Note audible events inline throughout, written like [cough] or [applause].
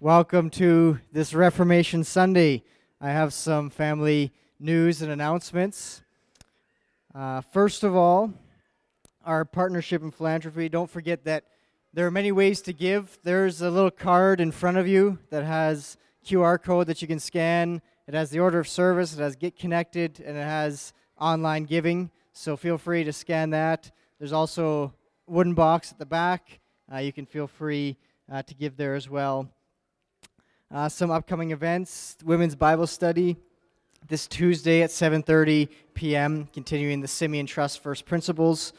Welcome to this Reformation Sunday. I have some family news and announcements. Uh, first of all, our partnership in philanthropy. Don't forget that there are many ways to give. There's a little card in front of you that has QR code that you can scan. It has the order of service, it has get connected, and it has online giving. So feel free to scan that. There's also wooden box at the back. Uh, you can feel free uh, to give there as well. Uh, some upcoming events: Women's Bible Study this Tuesday at 7:30 p.m. Continuing the Simeon Trust First Principles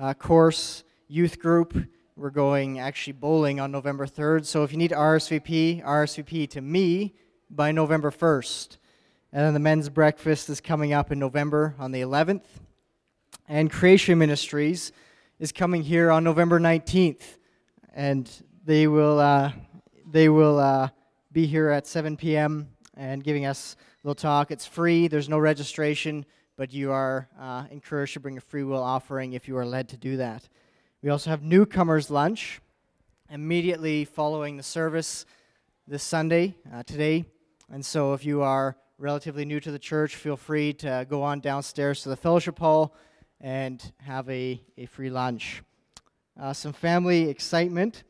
uh, course. Youth group. We're going actually bowling on November 3rd. So if you need RSVP, RSVP to me by November 1st. And then the men's breakfast is coming up in November on the 11th. And Creation Ministries is coming here on November 19th. And they will, uh, they will uh, be here at 7 p.m. and giving us a little talk. It's free, there's no registration, but you are uh, encouraged to bring a free will offering if you are led to do that. We also have newcomers lunch immediately following the service this Sunday, uh, today. And so if you are relatively new to the church, feel free to go on downstairs to the fellowship hall and have a, a free lunch. Uh, some family excitement.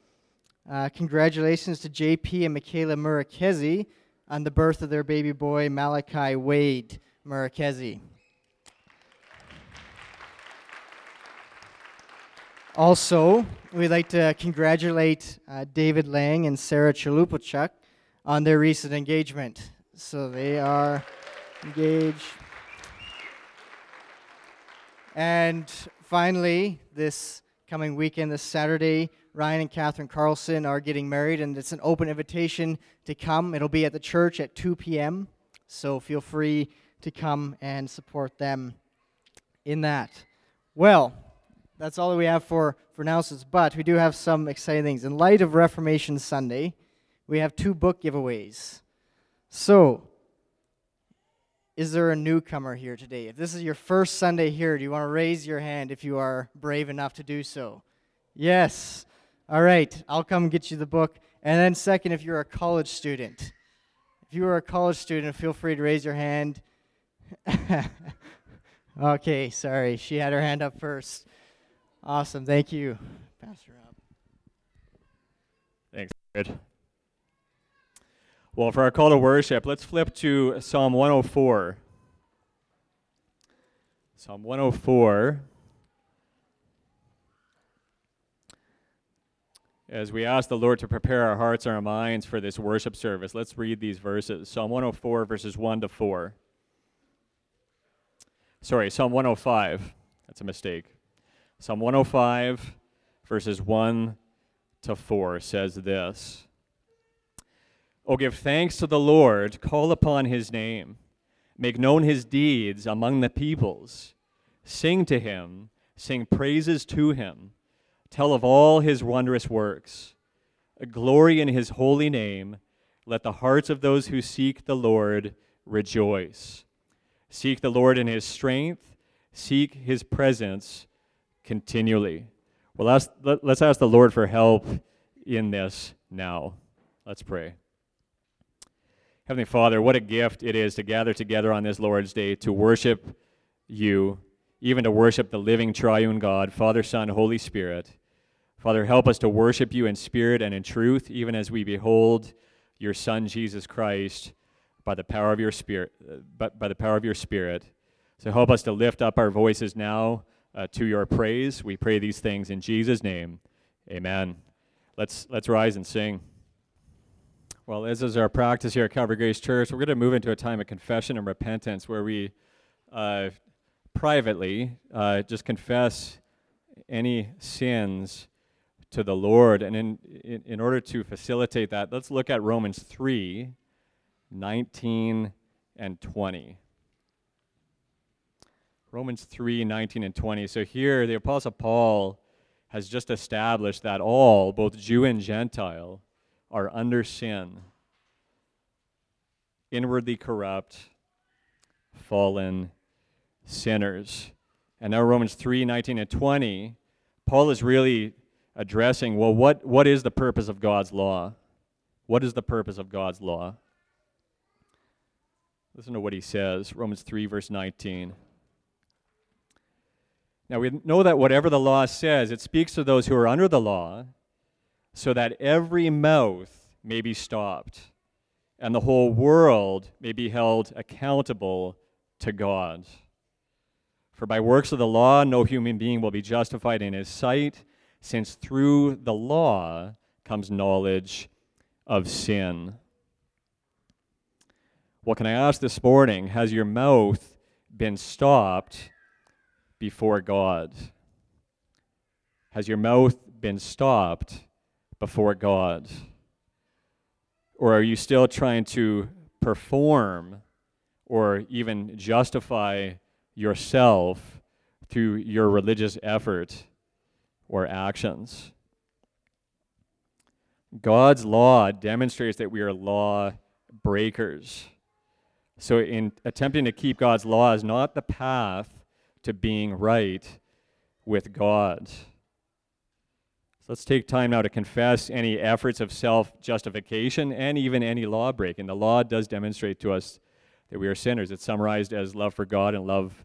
Uh, congratulations to JP and Michaela Murakezi on the birth of their baby boy, Malachi Wade Murakezi. Also, we'd like to congratulate uh, David Lang and Sarah Chalupuchuk on their recent engagement. So they are engaged. And finally, this coming weekend, this Saturday, Ryan and Catherine Carlson are getting married, and it's an open invitation to come. It'll be at the church at 2 p.m., so feel free to come and support them in that. Well, that's all that we have for, for announcements, but we do have some exciting things. In light of Reformation Sunday, we have two book giveaways. So, is there a newcomer here today? If this is your first Sunday here, do you want to raise your hand if you are brave enough to do so? Yes. All right, I'll come get you the book. And then, second, if you're a college student, if you are a college student, feel free to raise your hand. [laughs] okay, sorry, she had her hand up first. Awesome. Thank you, Pastor Rob. Thanks, Jared. Well, for our call to worship, let's flip to Psalm 104. Psalm 104. As we ask the Lord to prepare our hearts and our minds for this worship service, let's read these verses Psalm 104, verses 1 to 4. Sorry, Psalm 105. That's a mistake. Psalm 105, verses 1 to 4 says this Oh, give thanks to the Lord, call upon his name, make known his deeds among the peoples, sing to him, sing praises to him, tell of all his wondrous works, glory in his holy name. Let the hearts of those who seek the Lord rejoice. Seek the Lord in his strength, seek his presence continually. Well, ask, let, let's ask the Lord for help in this now. Let's pray. Heavenly Father, what a gift it is to gather together on this Lord's Day to worship you, even to worship the living triune God, Father, Son, Holy Spirit. Father, help us to worship you in spirit and in truth, even as we behold your Son, Jesus Christ, by the power of your Spirit. Uh, by the power of your Spirit. So help us to lift up our voices now uh, to your praise. We pray these things in Jesus' name. Amen. Let's, let's rise and sing. Well, as is our practice here at Calvary Grace Church, we're going to move into a time of confession and repentance where we uh, privately uh, just confess any sins to the Lord. And in, in, in order to facilitate that, let's look at Romans 3 19 and 20. Romans 3 19 and 20. So here, the Apostle Paul has just established that all, both Jew and Gentile, are under sin, inwardly corrupt, fallen sinners. And now, Romans 3 19 and 20, Paul is really addressing well, what, what is the purpose of God's law? What is the purpose of God's law? Listen to what he says, Romans 3, verse 19. Now we know that whatever the law says, it speaks to those who are under the law, so that every mouth may be stopped, and the whole world may be held accountable to God. For by works of the law, no human being will be justified in his sight, since through the law comes knowledge of sin. What can I ask this morning? Has your mouth been stopped before God? Has your mouth been stopped before God? Or are you still trying to perform or even justify yourself through your religious effort or actions? God's law demonstrates that we are law breakers. So, in attempting to keep God's law is not the path to being right with God. So let's take time now to confess any efforts of self justification and even any law breaking. The law does demonstrate to us that we are sinners. It's summarized as love for God and love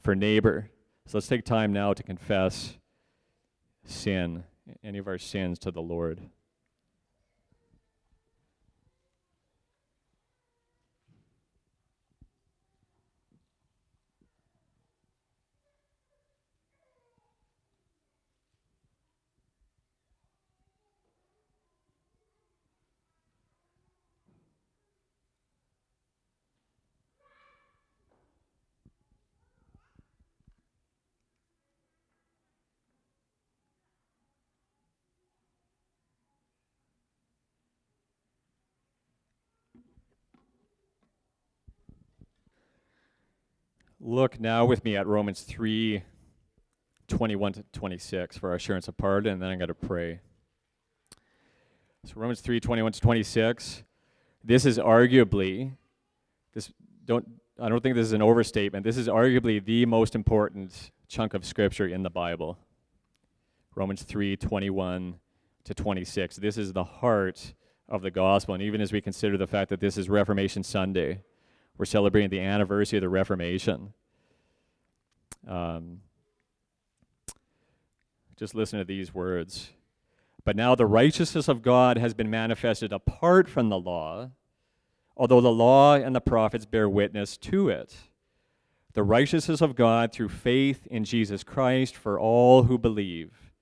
for neighbor. So let's take time now to confess sin, any of our sins to the Lord. Look now with me at Romans 3 21 to 26 for our assurance of pardon, and then I'm going to pray. So, Romans 3 21 to 26. This is arguably, this don't I don't think this is an overstatement. This is arguably the most important chunk of scripture in the Bible. Romans 3 21 to 26. This is the heart of the gospel. And even as we consider the fact that this is Reformation Sunday, we're celebrating the anniversary of the Reformation. Um, just listen to these words. But now the righteousness of God has been manifested apart from the law, although the law and the prophets bear witness to it. The righteousness of God through faith in Jesus Christ for all who believe.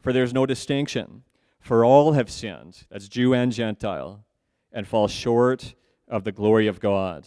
For there's no distinction, for all have sinned, that's Jew and Gentile, and fall short of the glory of God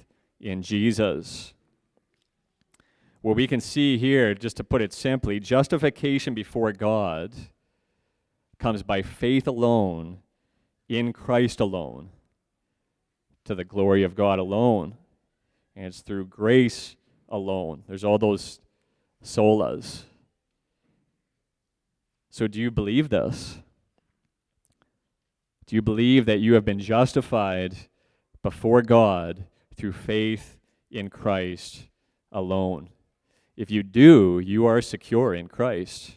in Jesus. What we can see here, just to put it simply, justification before God comes by faith alone, in Christ alone, to the glory of God alone. And it's through grace alone. There's all those solas. So, do you believe this? Do you believe that you have been justified before God through faith in Christ alone. If you do, you are secure in Christ.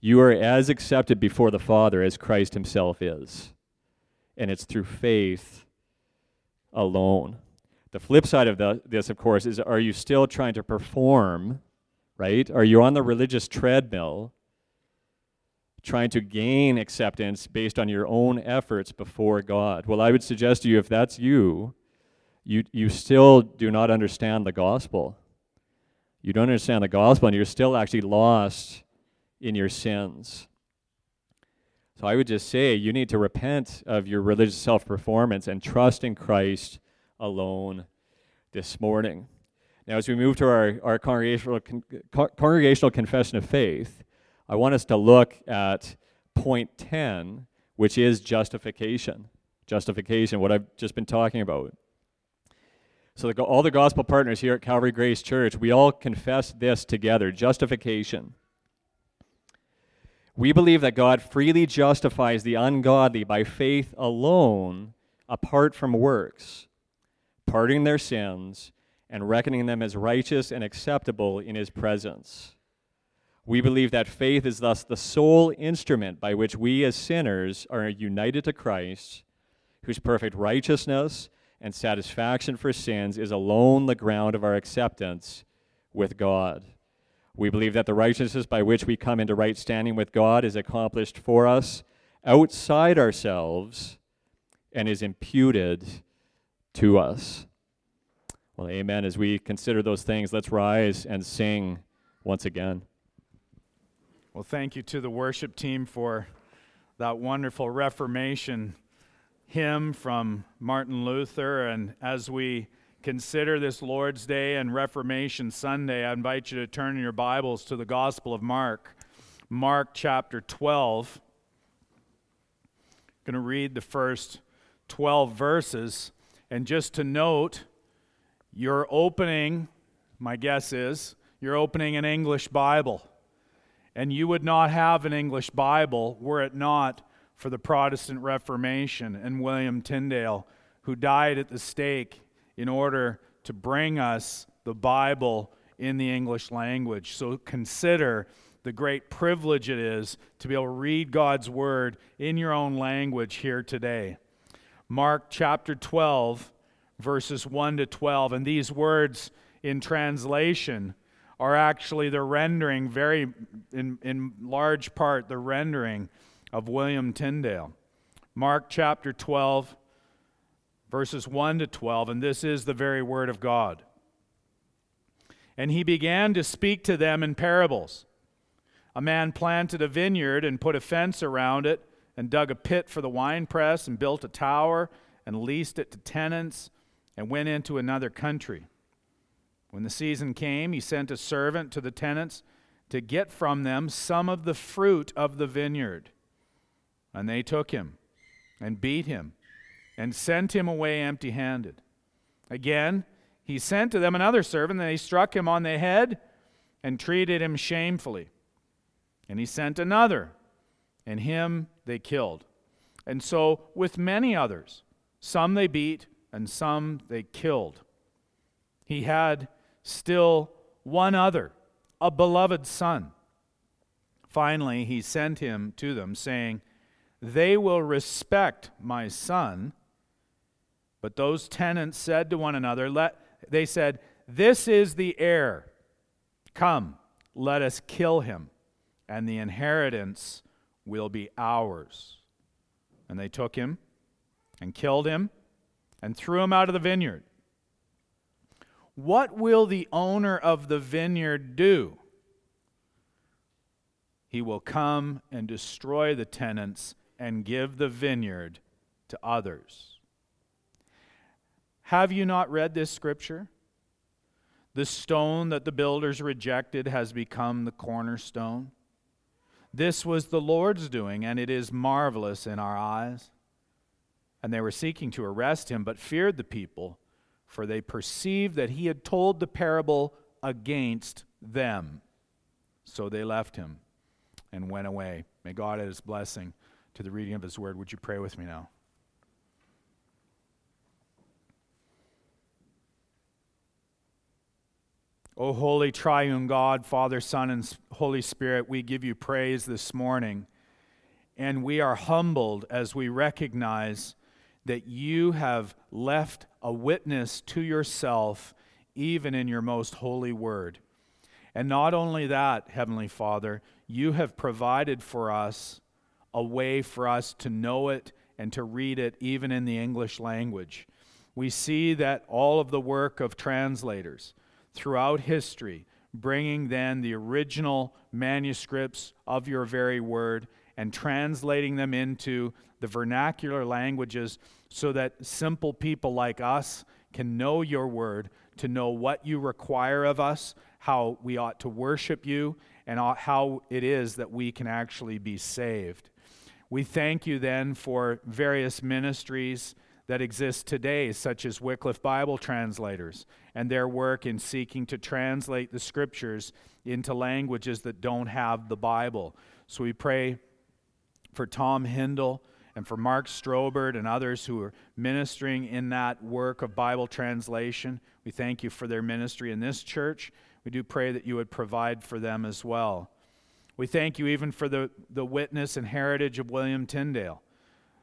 You are as accepted before the Father as Christ Himself is. And it's through faith alone. The flip side of the, this, of course, is are you still trying to perform, right? Are you on the religious treadmill trying to gain acceptance based on your own efforts before God? Well, I would suggest to you if that's you, you, you still do not understand the gospel. You don't understand the gospel, and you're still actually lost in your sins. So I would just say you need to repent of your religious self performance and trust in Christ alone this morning. Now, as we move to our, our congregational, con, congregational confession of faith, I want us to look at point 10, which is justification justification, what I've just been talking about. So, the, all the gospel partners here at Calvary Grace Church, we all confess this together justification. We believe that God freely justifies the ungodly by faith alone, apart from works, pardoning their sins and reckoning them as righteous and acceptable in His presence. We believe that faith is thus the sole instrument by which we as sinners are united to Christ, whose perfect righteousness and satisfaction for sins is alone the ground of our acceptance with God. We believe that the righteousness by which we come into right standing with God is accomplished for us outside ourselves and is imputed to us. Well, amen. As we consider those things, let's rise and sing once again. Well, thank you to the worship team for that wonderful Reformation hymn from Martin Luther. And as we consider this Lord's Day and Reformation Sunday, I invite you to turn in your Bibles to the Gospel of Mark, Mark chapter 12. I'm going to read the first 12 verses. And just to note, you're opening, my guess is, you're opening an English Bible. And you would not have an English Bible were it not for the Protestant Reformation and William Tyndale, who died at the stake in order to bring us the Bible in the English language. So consider the great privilege it is to be able to read God's Word in your own language here today. Mark chapter 12 verses 1 to 12. And these words in translation are actually the rendering, very in, in large part, the rendering of William Tyndale. Mark chapter 12, verses 1 to 12, and this is the very word of God. And he began to speak to them in parables. A man planted a vineyard and put a fence around it, and dug a pit for the winepress, and built a tower, and leased it to tenants and went into another country. When the season came, he sent a servant to the tenants to get from them some of the fruit of the vineyard. And they took him and beat him and sent him away empty handed. Again, he sent to them another servant, and they struck him on the head and treated him shamefully. And he sent another, and him they killed. And so with many others, some they beat and some they killed. He had still one other, a beloved son. Finally, he sent him to them, saying, They will respect my son. But those tenants said to one another, let, They said, This is the heir. Come, let us kill him, and the inheritance will be ours. And they took him and killed him and threw him out of the vineyard. What will the owner of the vineyard do? He will come and destroy the tenants and give the vineyard to others. Have you not read this scripture? The stone that the builders rejected has become the cornerstone. This was the Lord's doing, and it is marvelous in our eyes. And they were seeking to arrest him, but feared the people, for they perceived that he had told the parable against them. So they left him and went away. May God add his blessing to the reading of his word. Would you pray with me now? O holy triune God, Father, Son, and Holy Spirit, we give you praise this morning. And we are humbled as we recognize that you have left a witness to yourself even in your most holy word. And not only that, Heavenly Father, you have provided for us a way for us to know it and to read it even in the English language. We see that all of the work of translators throughout history, bringing then the original manuscripts of your very word and translating them into the vernacular languages so that simple people like us can know your word, to know what you require of us, how we ought to worship you, and how it is that we can actually be saved. We thank you then for various ministries that exist today, such as Wycliffe Bible translators and their work in seeking to translate the scriptures into languages that don't have the Bible. So we pray for Tom Hindle and for Mark Strobert and others who are ministering in that work of Bible translation. We thank you for their ministry in this church. We do pray that you would provide for them as well. We thank you even for the, the witness and heritage of William Tyndale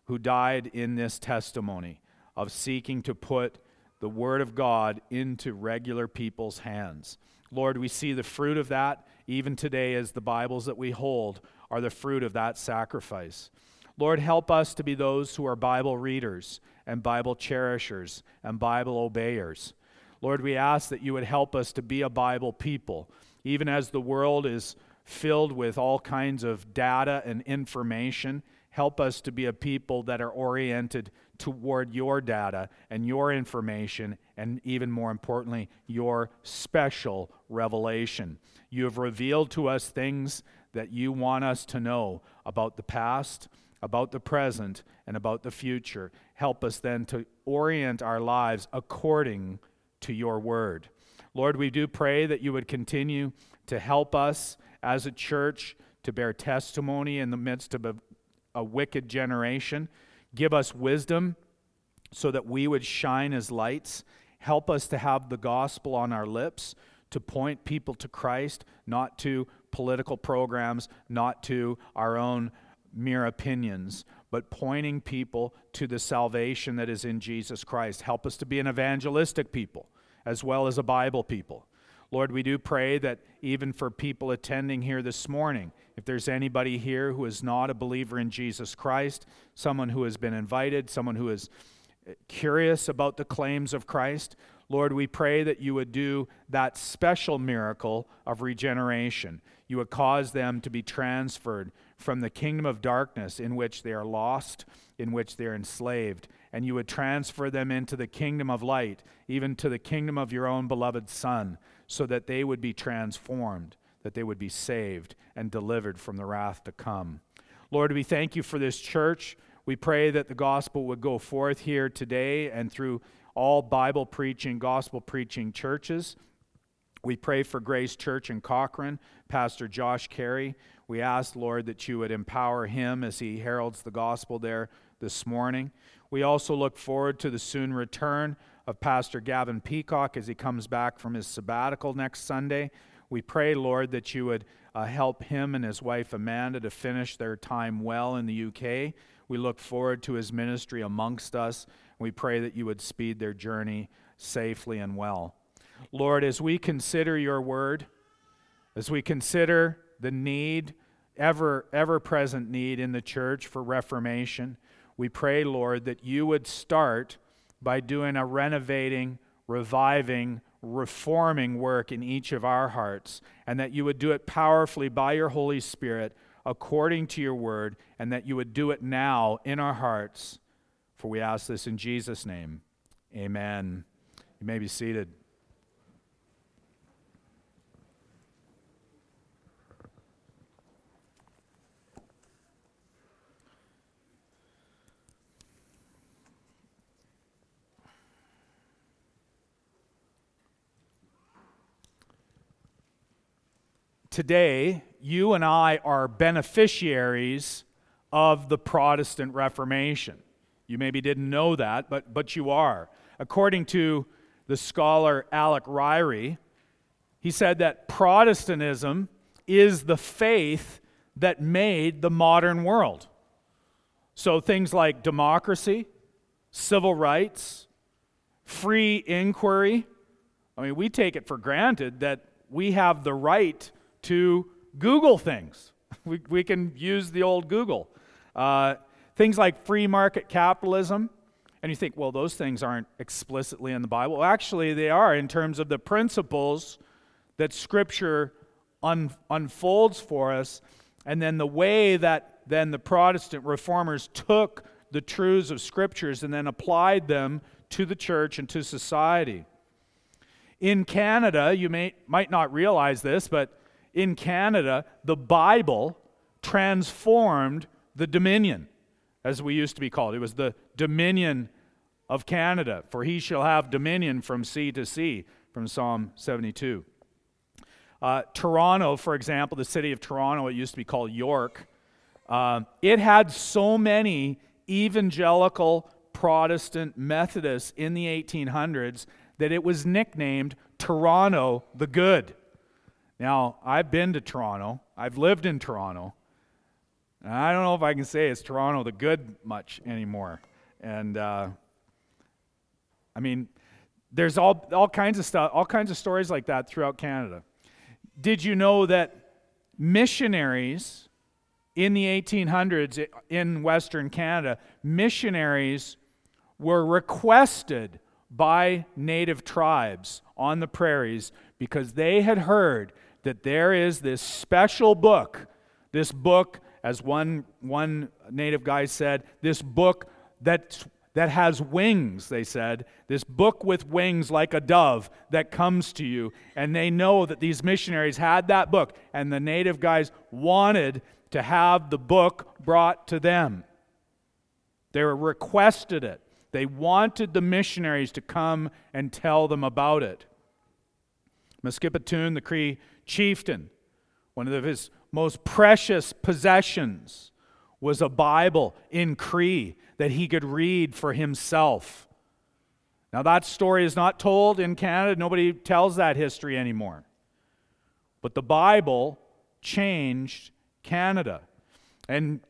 who died in this testimony of seeking to put the Word of God into regular people's hands. Lord, we see the fruit of that even today as the Bibles that we hold are the fruit of that sacrifice. Lord, help us to be those who are Bible readers and Bible cherishers and Bible obeyers. Lord, we ask that you would help us to be a Bible people, even as the world is filled with all kinds of data and information Help us to be a people that are oriented toward your data and your information, and even more importantly, your special revelation. You have revealed to us things that you want us to know about the past, about the present, and about the future. Help us then to orient our lives according to your word. Lord, we do pray that you would continue to help us as a church to bear testimony in the midst of a a wicked generation. Give us wisdom so that we would shine as lights. Help us to have the gospel on our lips, to point people to Christ, not to political programs, not to our own mere opinions, but pointing people to the salvation that is in Jesus Christ. Help us to be an evangelistic people as well as a Bible people. Lord, we do pray that even for people attending here this morning, if there's anybody here who is not a believer in Jesus Christ, someone who has been invited, someone who is curious about the claims of Christ, Lord, we pray that you would do that special miracle of regeneration. You would cause them to be transferred from the kingdom of darkness in which they are lost, in which they are enslaved, and you would transfer them into the kingdom of light, even to the kingdom of your own beloved Son so that they would be transformed, that they would be saved and delivered from the wrath to come. Lord, we thank you for this church. We pray that the gospel would go forth here today and through all Bible preaching, gospel preaching churches. We pray for Grace Church in Cochrane, Pastor Josh Carey. We ask, Lord, that you would empower him as he heralds the gospel there this morning. We also look forward to the soon return of Pastor Gavin Peacock as he comes back from his sabbatical next Sunday. We pray, Lord, that you would uh, help him and his wife Amanda to finish their time well in the UK. We look forward to his ministry amongst us. We pray that you would speed their journey safely and well. Lord, as we consider your word, as we consider the need, ever ever present need in the church for reformation, we pray, Lord, that you would start by doing a renovating, reviving, reforming work in each of our hearts, and that you would do it powerfully by your Holy Spirit according to your word, and that you would do it now in our hearts. For we ask this in Jesus' name. Amen. You may be seated. Today, you and I are beneficiaries of the Protestant Reformation. You maybe didn't know that, but, but you are. According to the scholar Alec Ryrie, he said that Protestantism is the faith that made the modern world. So things like democracy, civil rights, free inquiry. I mean, we take it for granted that we have the right to Google things. [laughs] We, we can use the old Google. Uh, things like free market capitalism. And you think, well, those things aren't explicitly in the Bible. Well, actually, they are in terms of the principles that Scripture un- unfolds for us, and then the way that then the Protestant reformers took the truths of Scriptures and then applied them to the church and to society. In Canada, you may, might not realize this, but in Canada, the Bible transformed the Dominion, as we used to be called. It was the Dominion of Canada, for he shall have dominion from sea to sea, from Psalm 72. Uh, Toronto, for example, the city of Toronto, it used to be called York, uh, it had so many evangelical Protestant Methodists in the 1800s that it was nicknamed Toronto the Good. Now, I've been to Toronto, I've lived in Toronto. I don't know if I can say it's Toronto the Good much anymore. And uh, I mean, there's all, all kinds of stuff, all kinds of stories like that throughout Canada. Did you know that missionaries in the 1800s in Western Canada, missionaries were requested by native tribes on the prairies because they had heard that there is this special book, this book, as one, one native guy said, this book that, that has wings, they said, this book with wings like a dove that comes to you. And they know that these missionaries had that book, and the native guys wanted to have the book brought to them. They requested it. They wanted the missionaries to come and tell them about it. Maskepetoon, the Cree chieftain, one of his most precious possessions was a Bible in Cree that he could read for himself. Now, that story is not told in Canada. Nobody tells that history anymore. But the Bible changed Canada. And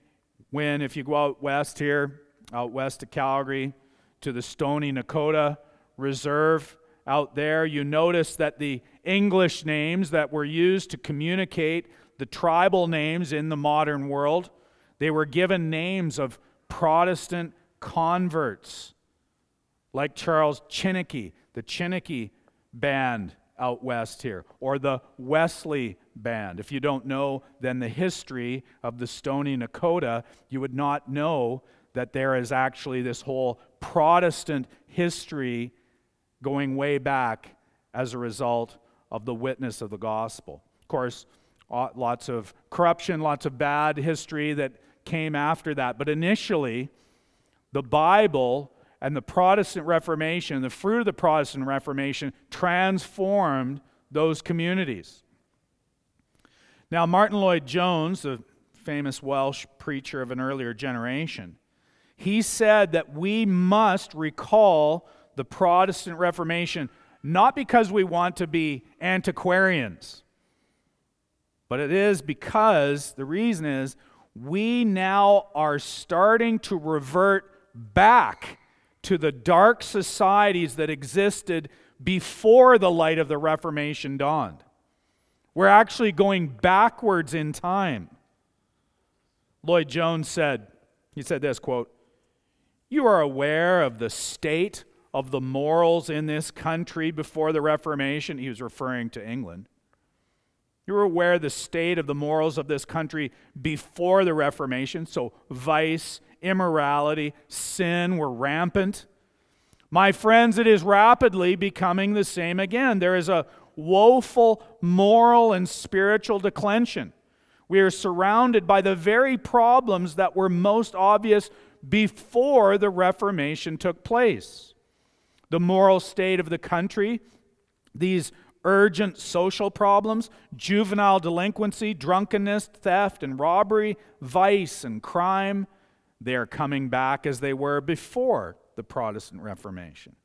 when, if you go out west here, out west to Calgary, to the Stoney Nakoda Reserve out there, you notice that the English names that were used to communicate the tribal names in the modern world, they were given names of Protestant converts, like Charles Chiniki, the Chiniki band out west here, or the Wesley band. If you don't know then the history of the Stoney Nakoda, you would not know that there is actually this whole Protestant history going way back as a result of the witness of the gospel. Of course, lots of corruption, lots of bad history that came after that. But initially, the Bible and the Protestant Reformation, the fruit of the Protestant Reformation, transformed those communities. Now, Martyn Lloyd-Jones, the famous Welsh preacher of an earlier generation, he said that we must recall the Protestant Reformation not because we want to be antiquarians, but it is because the reason is we now are starting to revert back to the dark societies that existed before the light of the Reformation dawned. We're actually going backwards in time. Lloyd Jones said, he said this quote, You are aware of the state of the morals in this country before the Reformation. He was referring to England. You're aware of the state of the morals of this country before the Reformation. So, vice, immorality, sin were rampant. My friends, it is rapidly becoming the same again. There is a woeful moral and spiritual declension. We are surrounded by the very problems that were most obvious before the Reformation took place the moral state of the country, these urgent social problems, juvenile delinquency, drunkenness, theft, and robbery, vice and crime, they are coming back as they were before the Protestant Reformation.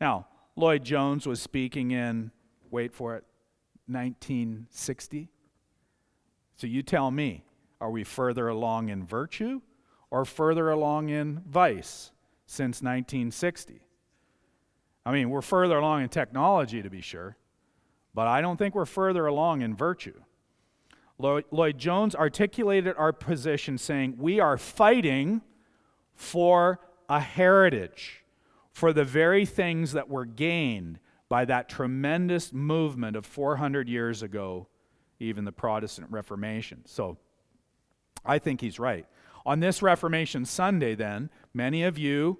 Now, Lloyd Jones was speaking in, wait for it, 1960. So you tell me, are we further along in virtue or further along in vice since 1960? I mean, we're further along in technology, to be sure, but I don't think we're further along in virtue. Lloyd Jones articulated our position saying, We are fighting for a heritage, for the very things that were gained by that tremendous movement of 400 years ago, even the Protestant Reformation. So I think he's right. On this Reformation Sunday, then, many of you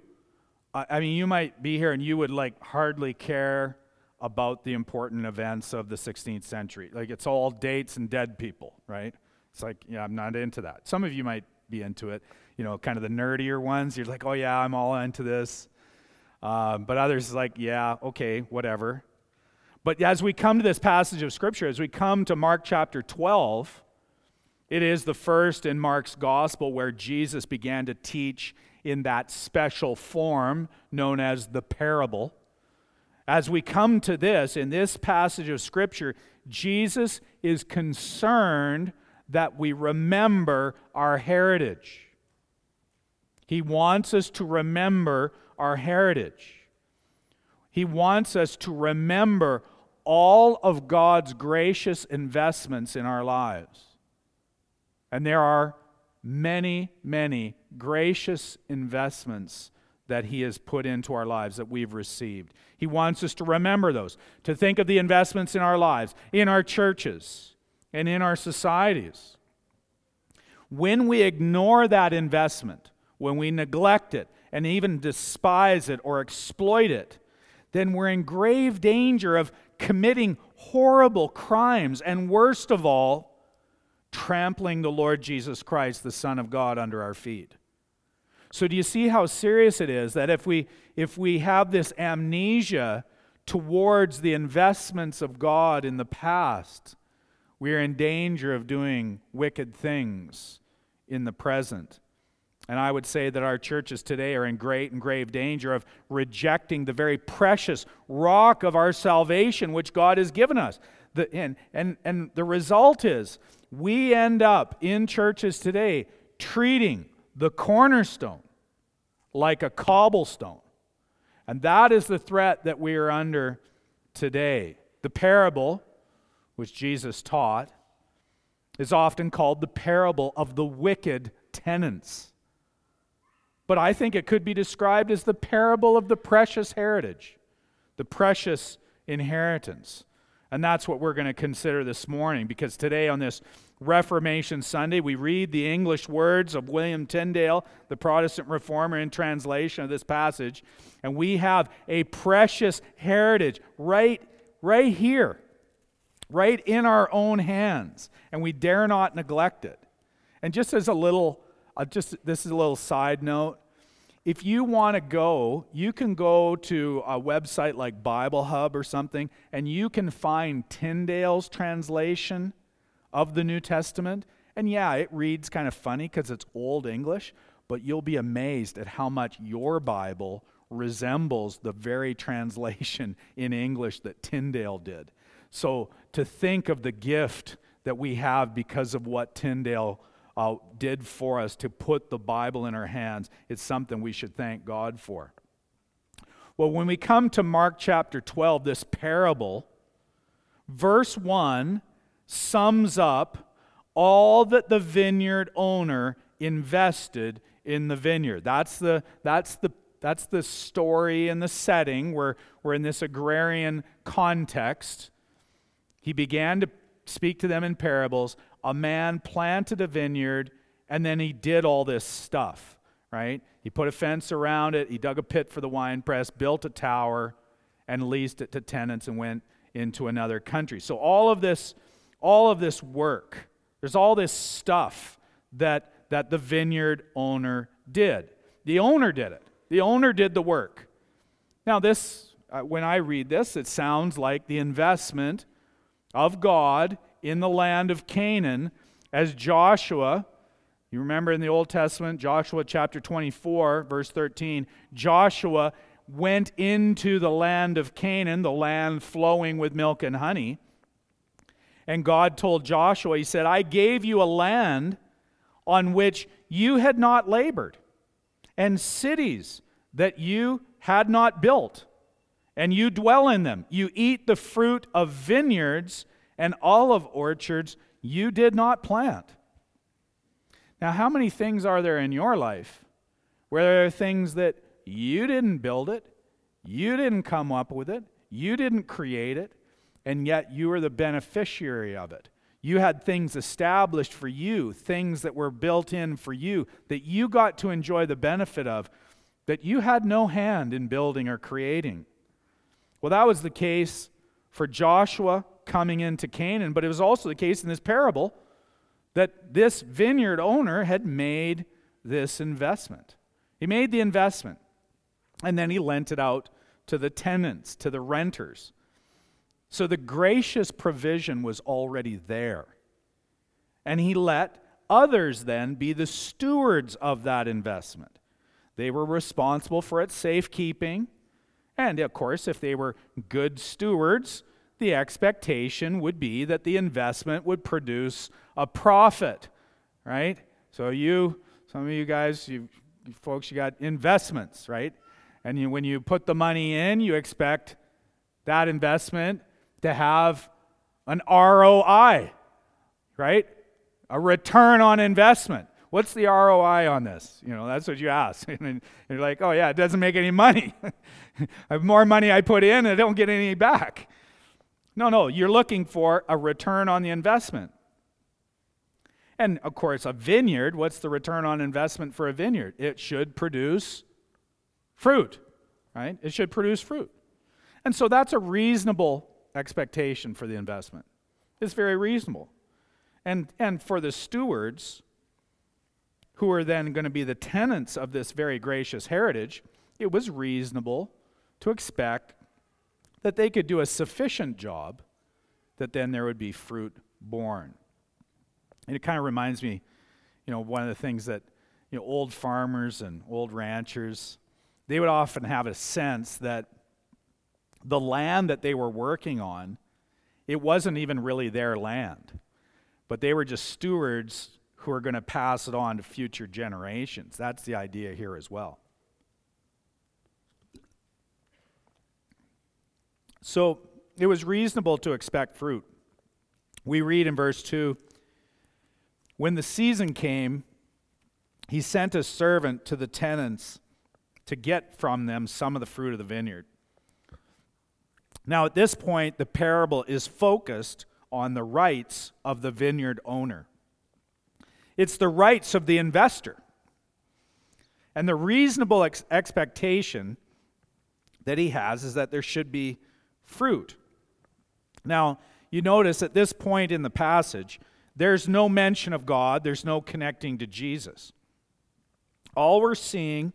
I mean, you might be here and you would like hardly care about the important events of the 16th century. Like it's all dates and dead people, right? It's like, yeah, I'm not into that. Some of you might be into it. You know, kind of the nerdier ones. You're like, oh yeah, I'm all into this. Uh, but others like, yeah, okay, whatever. But as we come to this passage of Scripture, as we come to Mark chapter 12, it is the first in Mark's gospel where Jesus began to teach in that special form known as the parable. As we come to this, in this passage of Scripture, Jesus is concerned that we remember our heritage. He wants us to remember our heritage. He wants us to remember all of God's gracious investments in our lives. And there are many, many gracious investments that He has put into our lives that we've received. He wants us to remember those, to think of the investments in our lives, in our churches, and in our societies. When we ignore that investment, when we neglect it, and even despise it or exploit it, then we're in grave danger of committing horrible crimes, and worst of all, trampling the Lord Jesus Christ, the Son of God, under our feet. So do you see how serious it is that if we if we have this amnesia towards the investments of God in the past, we are in danger of doing wicked things in the present. And I would say that our churches today are in great and grave danger of rejecting the very precious rock of our salvation which God has given us. The, and, and, and the result is we end up in churches today treating the cornerstone like a cobblestone. And that is the threat that we are under today. The parable, which Jesus taught, is often called the parable of the wicked tenants. But I think it could be described as the parable of the precious heritage, the precious inheritance. And that's what we're going to consider this morning because today, on this Reformation Sunday, we read the English words of William Tyndale, the Protestant reformer, in translation of this passage. And we have a precious heritage right, right here, right in our own hands. And we dare not neglect it. And just as a little, uh, just this is a little side note if you want to go, you can go to a website like Bible Hub or something, and you can find Tyndale's translation of the New Testament. And yeah, it reads kind of funny because it's Old English, but you'll be amazed at how much your Bible resembles the very [laughs] translation in English that Tyndale did. So to think of the gift that we have because of what Tyndale uh, did for us to put the Bible in our hands, it's something we should thank God for. Well, when we come to Mark chapter 12, this parable, verse 1 sums up all that the vineyard owner invested in the vineyard. That's the, that's the, that's the story and the setting. We're, we're in this agrarian context. He began to speak to them in parables a man planted a vineyard and then he did all this stuff, right? He put a fence around it, he dug a pit for the wine press, built a tower, and leased it to tenants and went into another country. So all of this all of this work, there's all this stuff that that the vineyard owner did. The owner did it. The owner did the work. Now this uh, when I read this, it sounds like the investment of God in the land of Canaan as Joshua, you remember in the Old Testament, Joshua chapter 24, verse 13, Joshua went into the land of Canaan, the land flowing with milk and honey. And God told Joshua, He said, I gave you a land on which you had not labored, and cities that you had not built, and you dwell in them. You eat the fruit of vineyards and olive orchards you did not plant. Now, how many things are there in your life where there are things that you didn't build it, you didn't come up with it, you didn't create it, and yet you were the beneficiary of it? You had things established for you, things that were built in for you, that you got to enjoy the benefit of, that you had no hand in building or creating. Well, that was the case for Joshua coming into Canaan, but it was also the case in this parable that this vineyard owner had made this investment. He made the investment and then he lent it out to the tenants, to the renters. So the gracious provision was already there. And he let others then be the stewards of that investment. They were responsible for its safekeeping. And of course, if they were good stewards, the expectation would be that the investment would produce a profit, right? So you, some of you guys, you, you folks, you got investments, right? And you, when you put the money in, you expect that investment to have an ROI, right? A return on investment. What's the ROI on this? You know, that's what you ask. [laughs] and you're like, oh, yeah, it doesn't make any money. [laughs] the more money I put in, I don't get any back. No, no, you're looking for a return on the investment. And of course, a vineyard, what's the return on investment for a vineyard? It should produce fruit, right? It should produce fruit. And so that's a reasonable expectation for the investment. It's very reasonable. And, and for the stewards, who are then going to be the tenants of this very gracious heritage, it was reasonable to expect that they could do a sufficient job that then there would be fruit born. And it kind of reminds me, you know, one of the things that, you know, old farmers and old ranchers, they would often have a sense that the land that they were working on, it wasn't even really their land, but they were just stewards who are going to pass it on to future generations. That's the idea here as well. So it was reasonable to expect fruit. We read in verse 2 When the season came, he sent a servant to the tenants to get from them some of the fruit of the vineyard. Now, at this point, the parable is focused on the rights of the vineyard owner. It's the rights of the investor. And the reasonable ex- expectation that he has is that there should be fruit. Now, you notice at this point in the passage, there's no mention of God, there's no connecting to Jesus. All we're seeing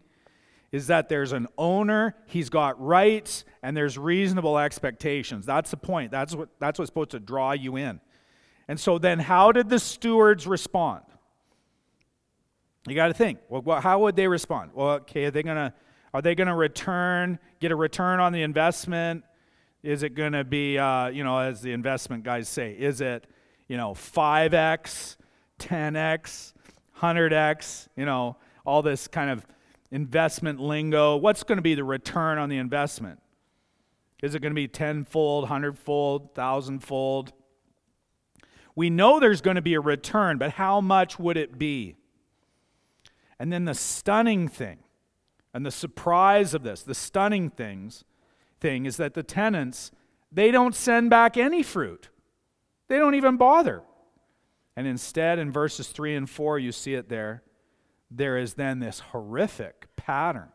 is that there's an owner, he's got rights, and there's reasonable expectations. That's the point. That's what that's what's supposed to draw you in. And so then how did the stewards respond? You got to think. Well, how would they respond? Well, okay, are they to are they to return, get a return on the investment? Is it to be, uh, you know, as the investment guys say, is it, you know, 5x, 10x, 100x, you know, all this kind of investment lingo? What's going to be the return on the investment? Is it going to be tenfold, hundredfold, thousandfold? We know there's going to be a return, but how much would it be? And then the stunning thing, and the surprise of this, the stunning things, thing is that the tenants, they don't send back any fruit. They don't even bother. And instead, in verses 3 and 4, you see it there, there is then this horrific pattern.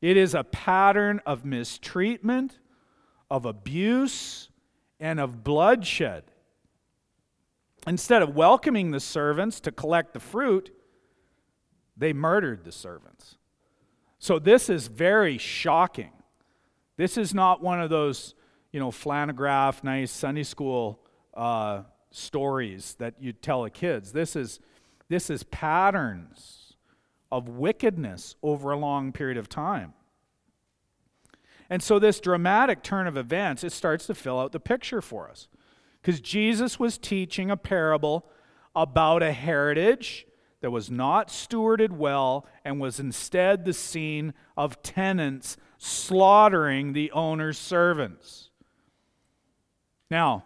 It is a pattern of mistreatment, of abuse, and of bloodshed. Instead of welcoming the servants to collect the fruit, they murdered the servants. So this is very shocking. This is not one of those, you know, flannelgraph, nice Sunday school uh, stories that you tell the kids. This is, this is patterns of wickedness over a long period of time. And so this dramatic turn of events, it starts to fill out the picture for us. Because Jesus was teaching a parable about a heritage that was not stewarded well and was instead the scene of tenants slaughtering the owner's servants. Now,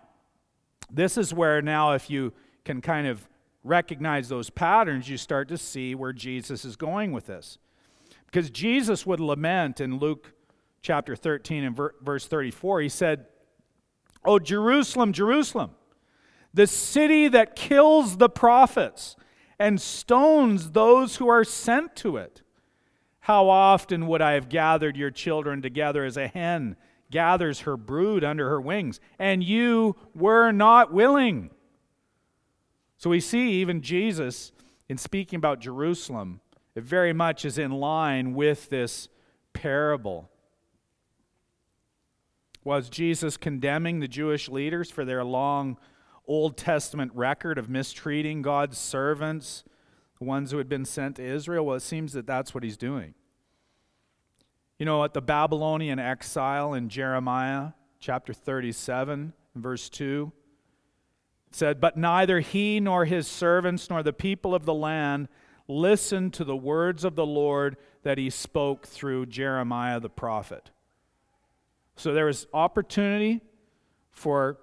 this is where now, if you can kind of recognize those patterns, you start to see where Jesus is going with this. Because Jesus would lament in Luke chapter 13 and verse 34, he said, Oh, Jerusalem, Jerusalem, the city that kills the prophets and stones those who are sent to it. How often would I have gathered your children together as a hen gathers her brood under her wings, and you were not willing? So we see even Jesus, in speaking about Jerusalem, it very much is in line with this parable. Was Jesus condemning the Jewish leaders for their long Old Testament record of mistreating God's servants, the ones who had been sent to Israel? Well, it seems that that's what he's doing. You know, at the Babylonian exile in Jeremiah chapter 37, verse 2, it said, But neither he nor his servants nor the people of the land listened to the words of the Lord that he spoke through Jeremiah the prophet. So there was opportunity for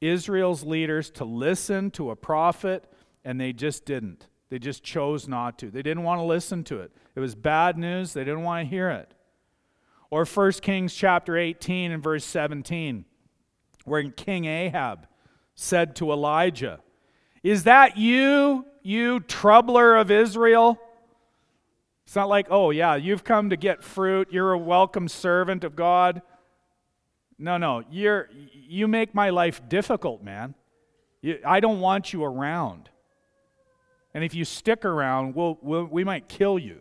Israel's leaders to listen to a prophet, and they just didn't. They just chose not to. They didn't want to listen to it. It was bad news. They didn't want to hear it. Or 1 Kings chapter 18 and verse 17, where King Ahab said to Elijah, Is that you, you troubler of Israel? It's not like, oh, yeah, you've come to get fruit. You're a welcome servant of God. No, no, you're, you make my life difficult, man. You, I don't want you around. And if you stick around, we'll, we'll, we might kill you.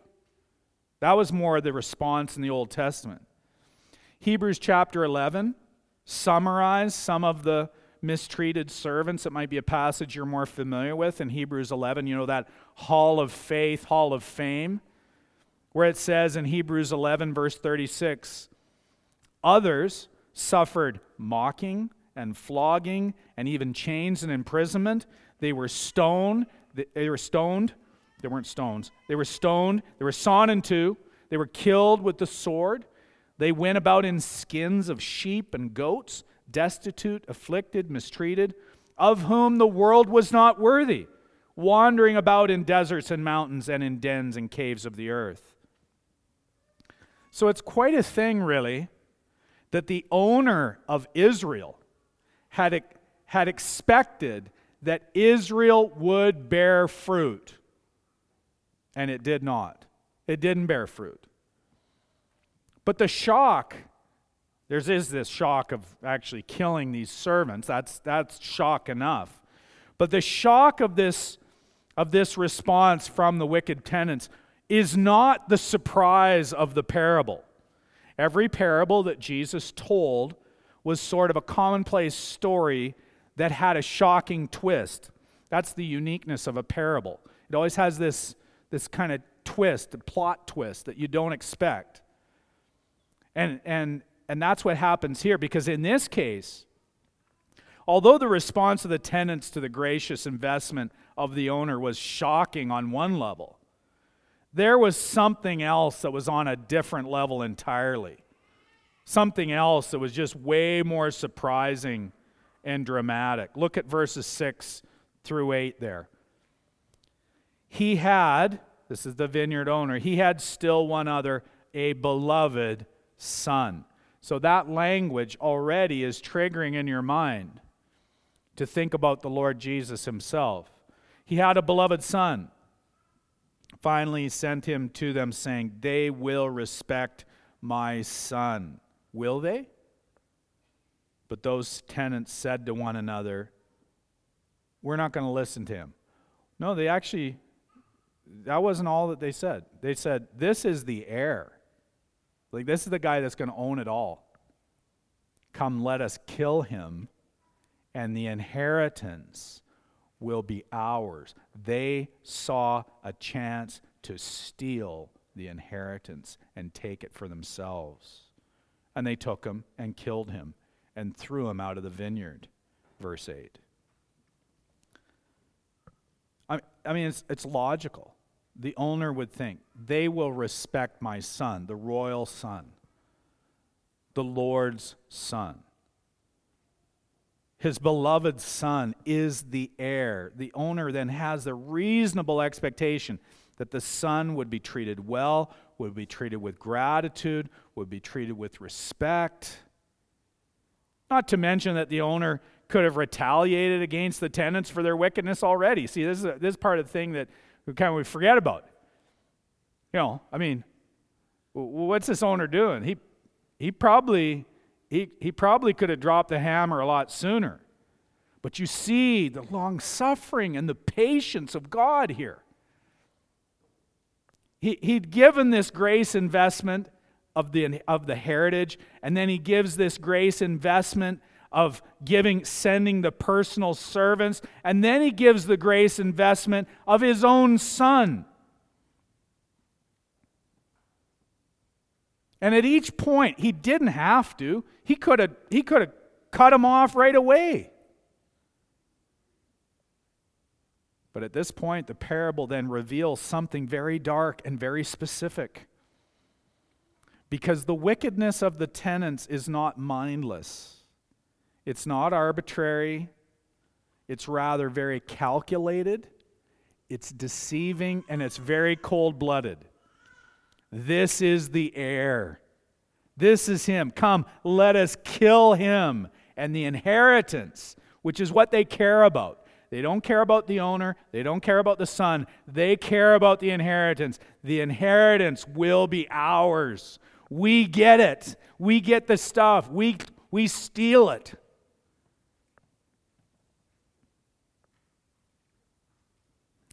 That was more the response in the Old Testament. Hebrews chapter 11 summarize some of the mistreated servants. It might be a passage you're more familiar with in Hebrews 11. You know, that hall of faith, hall of fame, where it says in Hebrews 11, verse 36 Others suffered mocking and flogging and even chains and imprisonment. They were stoned. They were stoned. They weren't stones. They were stoned. They were sawn in two. They were killed with the sword. They went about in skins of sheep and goats, destitute, afflicted, mistreated, of whom the world was not worthy, wandering about in deserts and mountains and in dens and caves of the earth. So it's quite a thing, really, that the owner of Israel had, had expected that Israel would bear fruit. And it did not. It didn't bear fruit. But the shock, there is this shock of actually killing these servants. That's, that's shock enough. But the shock of this, of this response from the wicked tenants is not the surprise of the parable. Every parable that Jesus told was sort of a commonplace story that had a shocking twist. That's the uniqueness of a parable. It always has this, this kind of twist, a plot twist that you don't expect. And, and, and that's what happens here, because in this case, although the response of the tenants to the gracious investment of the owner was shocking on one level, there was something else that was on a different level entirely. Something else that was just way more surprising and dramatic. Look at verses 6 through 8 there. He had, this is the vineyard owner, he had still one other, a beloved son. So that language already is triggering in your mind to think about the Lord Jesus himself. He had a beloved son finally sent him to them, saying, They will respect my son. Will they? But those tenants said to one another, We're not going to listen to him. No, they actually, that wasn't all that they said. They said, This is the heir. Like, this is the guy that's going to own it all. Come, let us kill him, and the inheritance will be ours. They saw a chance to steal the inheritance and take it for themselves. And they took him and killed him and threw him out of the vineyard. Verse 8. I, I mean, it's, it's logical. The owner would think, they will respect my son, the royal son, the Lord's son. His beloved son is the heir. The owner then has the reasonable expectation that the son would be treated well, would be treated with gratitude, would be treated with respect. Not to mention that the owner could have retaliated against the tenants for their wickedness already. See, this is, a, this is part of the thing that we kind of we forget about. You know, I mean, what's this owner doing? He, he probably he, he probably could have dropped the hammer a lot sooner. But you see the long suffering and the patience of God here. He, he'd given this grace investment of the, of the heritage, and then he gives this grace investment of giving, sending the personal servants, and then he gives the grace investment of his own son. And at each point, he didn't have to. He could have he could have cut him off right away. But at this point, the parable then reveals something very dark and very specific. Because the wickedness of the tenants is not mindless, it's not arbitrary, it's rather very calculated, it's deceiving, and it's very cold blooded. This is the heir. This is him. Come, let us kill him and the inheritance, which is what they care about. They don't care about the owner. They don't care about the son. They care about the inheritance. The inheritance will be ours. We get it. We get the stuff. We, we steal it.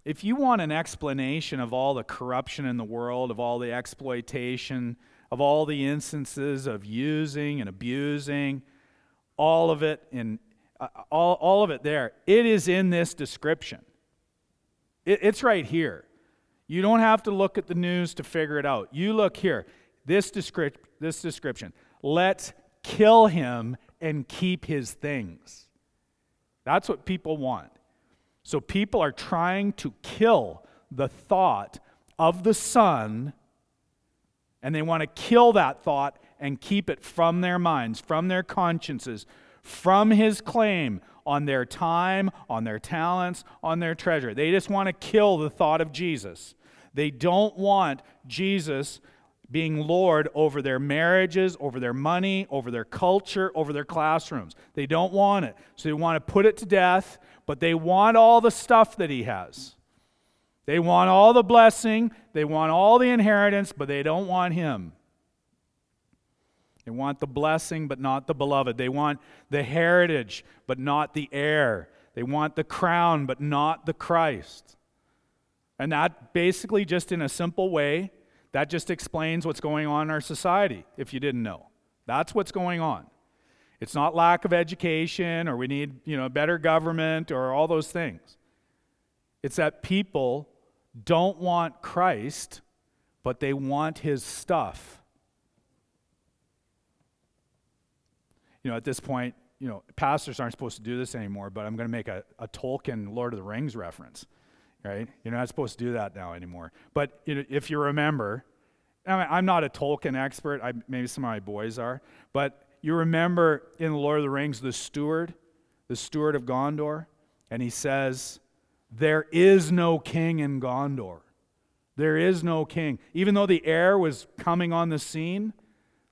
If you want an explanation of all the corruption in the world, of all the exploitation, of all the instances of using and abusing, all of it in uh, all, all of it there. It is in this description. It, it's right here. You don't have to look at the news to figure it out. You look here. This, descrip- this description. Let's kill him and keep his things. That's what people want. So people are trying to kill the thought of the Son, and they want to kill that thought and keep it from their minds, from their consciences, from his claim on their time, on their talents, on their treasure. They just want to kill the thought of Jesus. They don't want Jesus being Lord over their marriages, over their money, over their culture, over their classrooms. They don't want it. So they want to put it to death, but they want all the stuff that he has. They want all the blessing, they want all the inheritance, but they don't want him. They want the blessing, but not the beloved. They want the heritage, but not the heir. They want the crown, but not the Christ. And that basically, just in a simple way, that just explains what's going on in our society, if you didn't know. That's what's going on. It's not lack of education or we need, you know, better government or all those things. It's that people don't want Christ, but they want his stuff. you know, at this point, you know, pastors aren't supposed to do this anymore, but I'm going to make a, a Tolkien Lord of the Rings reference, right? You're not supposed to do that now anymore. But you know, if you remember, I I'm not a Tolkien expert, I, maybe some of my boys are, but you remember in the Lord of the Rings, the steward, the steward of Gondor, and he says, There is no king in Gondor. There is no king. Even though the heir was coming on the scene,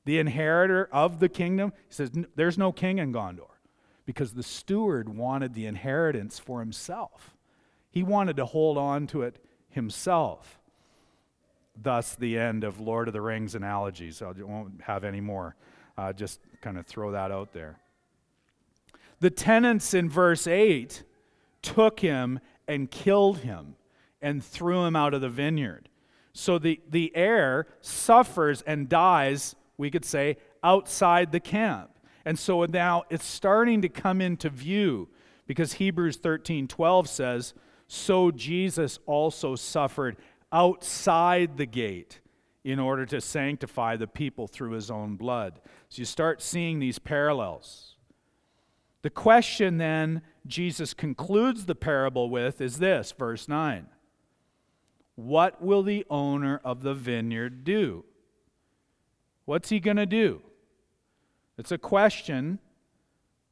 the inheritor of the kingdom. He says, There's no king in Gondor because the steward wanted the inheritance for himself. He wanted to hold on to it himself. Thus, the end of Lord of the Rings analogies. I won't have any more. Uh, just kind of throw that out there. The tenants in verse 8 took him and killed him and threw him out of the vineyard. So the, the heir suffers and dies we could say, outside the camp. And so now it's starting to come into view because Hebrews 13 12 says, So Jesus also suffered outside the gate in order to sanctify the people through his own blood. So you start seeing these parallels. The question then Jesus concludes the parable with is this, verse 9 What will the owner of the vineyard do? What's he going to do? It's a question.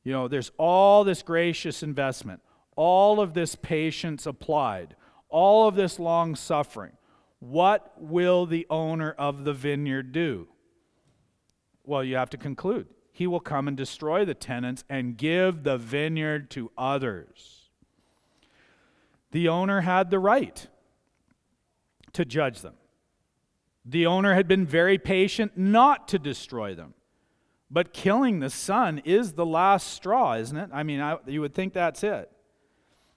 You know, there's all this gracious investment, all of this patience applied, all of this long suffering. What will the owner of the vineyard do? Well, you have to conclude. He will come and destroy the tenants and give the vineyard to others. The owner had the right to judge them. The owner had been very patient not to destroy them. But killing the son is the last straw, isn't it? I mean, I, you would think that's it.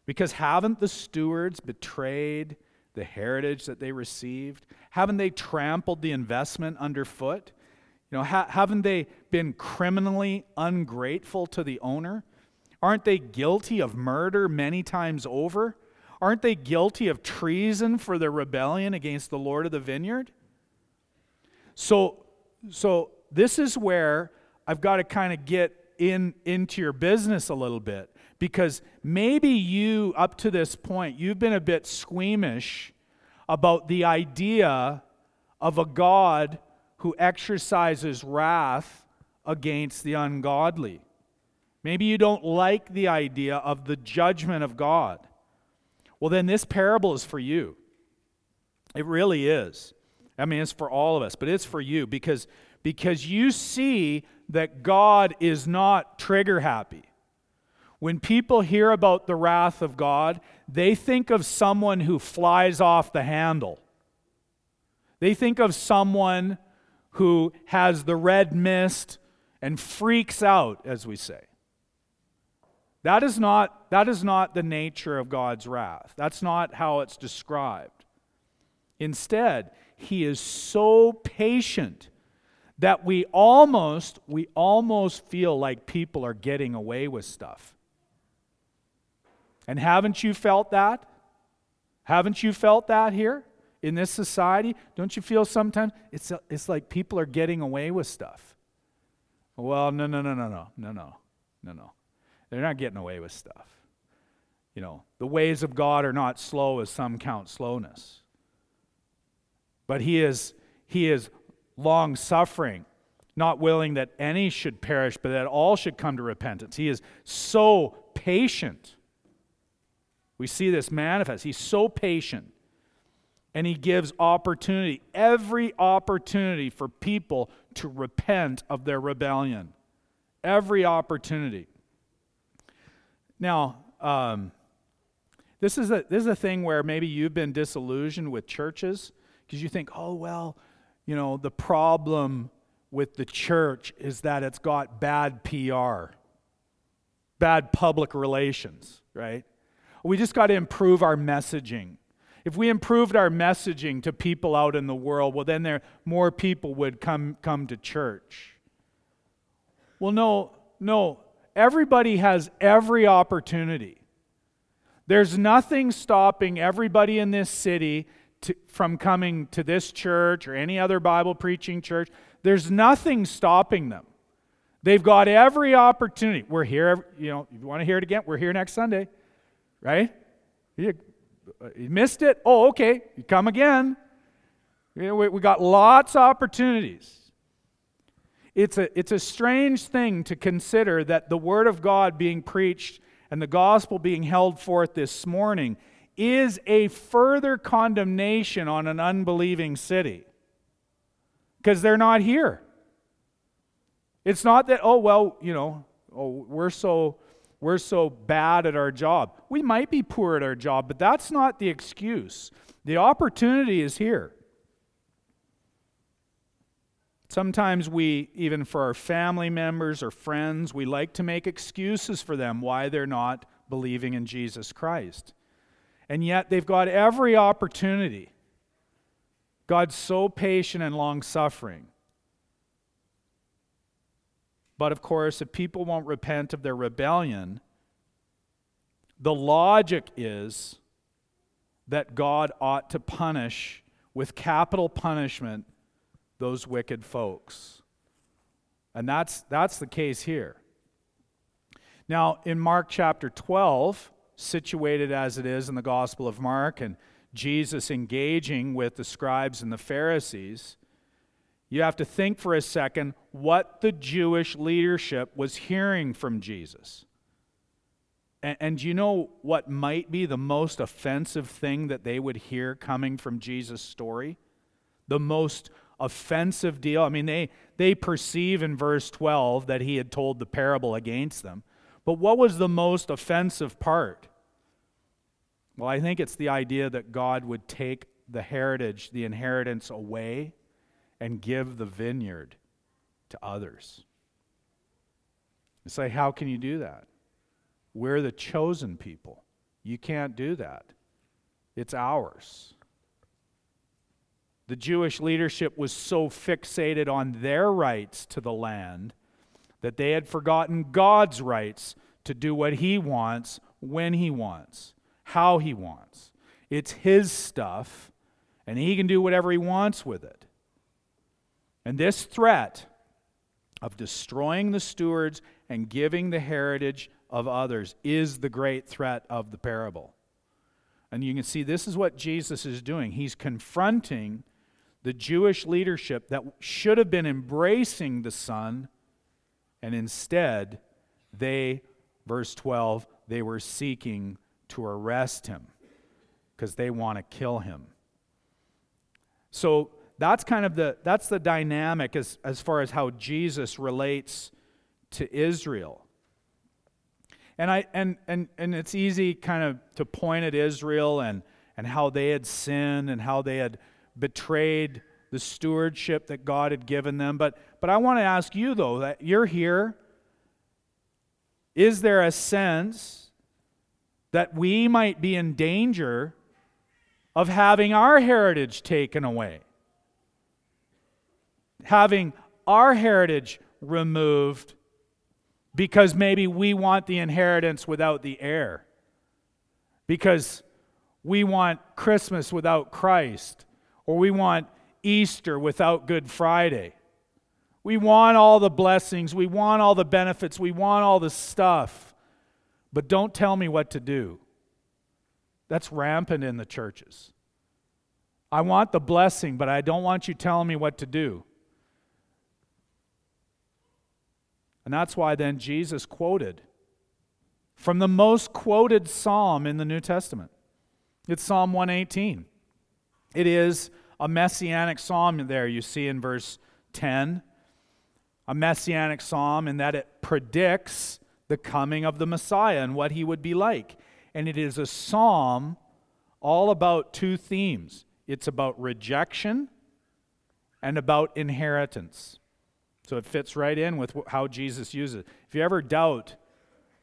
Because haven't the stewards betrayed the heritage that they received? Haven't they trampled the investment underfoot? You know, ha- haven't they been criminally ungrateful to the owner? Aren't they guilty of murder many times over? Aren't they guilty of treason for their rebellion against the Lord of the vineyard? So, so this is where I've got to kind of get in into your business a little bit because maybe you up to this point you've been a bit squeamish about the idea of a God who exercises wrath against the ungodly. Maybe you don't like the idea of the judgment of God. Well, then this parable is for you. It really is. I mean, it's for all of us, but it's for you because, because you see that God is not trigger happy. When people hear about the wrath of God, they think of someone who flies off the handle. They think of someone who has the red mist and freaks out, as we say. That is not, that is not the nature of God's wrath. That's not how it's described. Instead, he is so patient that we almost we almost feel like people are getting away with stuff. And haven't you felt that? Haven't you felt that here in this society? Don't you feel sometimes it's it's like people are getting away with stuff? Well, no, no, no, no, no, no, no, no, no. They're not getting away with stuff. You know, the ways of God are not slow as some count slowness. But he is, he is long suffering, not willing that any should perish, but that all should come to repentance. He is so patient. We see this manifest. He's so patient. And he gives opportunity, every opportunity for people to repent of their rebellion. Every opportunity. Now, um, this is a this is a thing where maybe you've been disillusioned with churches because you think, oh, well, you know, the problem with the church is that it's got bad PR, bad public relations, right? We just got to improve our messaging. If we improved our messaging to people out in the world, well, then there more people would come come to church. Well, no, no. Everybody has every opportunity. There's nothing stopping everybody in this city to, from coming to this church or any other Bible preaching church. There's nothing stopping them. They've got every opportunity. We're here, you know, if you want to hear it again, we're here next Sunday, right? You, you missed it? Oh, okay. You come again. we, we got lots of opportunities. It's a, it's a strange thing to consider that the Word of God being preached and the gospel being held forth this morning is a further condemnation on an unbelieving city because they're not here. It's not that, oh, well, you know, oh, we're so we're so bad at our job. We might be poor at our job, but that's not the excuse. The opportunity is here. Sometimes we, even for our family members or friends, we like to make excuses for them why they're not believing in Jesus Christ. And yet they've got every opportunity. God's so patient and long suffering. But of course, if people won't repent of their rebellion, the logic is that God ought to punish with capital punishment those wicked folks. And that's, that's the case here. Now, in Mark chapter 12, situated as it is in the Gospel of Mark and Jesus engaging with the scribes and the Pharisees, you have to think for a second what the Jewish leadership was hearing from Jesus. And, and you know what might be the most offensive thing that they would hear coming from Jesus' story? The most offensive deal. I mean, they, they perceive in verse 12 that he had told the parable against them. But what was the most offensive part? Well, I think it's the idea that God would take the heritage, the inheritance away, and give the vineyard to others. It's like, how can you do that? We're the chosen people. You can't do that. It's ours. The Jewish leadership was so fixated on their rights to the land that they had forgotten God's rights to do what He wants, when He wants, how He wants. It's His stuff, and He can do whatever He wants with it. And this threat of destroying the stewards and giving the heritage of others is the great threat of the parable. And you can see this is what Jesus is doing. He's confronting the Jewish leadership that should have been embracing the Son, and instead, they, verse 12, they were seeking to arrest him because they want to kill him. So that's kind of the that's the dynamic as, as far as how Jesus relates to Israel. And I and and and it's easy kind of to point at Israel and and how they had sinned and how they had betrayed the stewardship that God had given them. But but I want to ask you though that you're here. Is there a sense that we might be in danger of having our heritage taken away? Having our heritage removed because maybe we want the inheritance without the heir. Because we want Christmas without Christ, or we want Easter without Good Friday. We want all the blessings, we want all the benefits, we want all the stuff, but don't tell me what to do. That's rampant in the churches. I want the blessing, but I don't want you telling me what to do. And that's why then Jesus quoted from the most quoted psalm in the New Testament. It's Psalm 118. It is a messianic psalm there, you see in verse 10. A messianic psalm in that it predicts the coming of the Messiah and what he would be like. And it is a psalm all about two themes it's about rejection and about inheritance. So it fits right in with how Jesus uses it. If you ever doubt,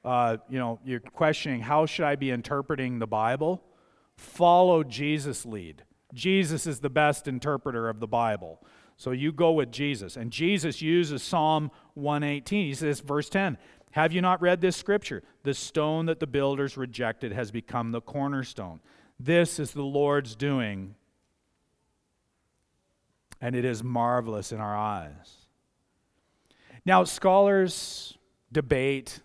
uh, you know, you're questioning how should I be interpreting the Bible, follow Jesus' lead. Jesus is the best interpreter of the Bible. So you go with Jesus. And Jesus uses Psalm 118. He says, verse 10 Have you not read this scripture? The stone that the builders rejected has become the cornerstone. This is the Lord's doing, and it is marvelous in our eyes. Now, scholars debate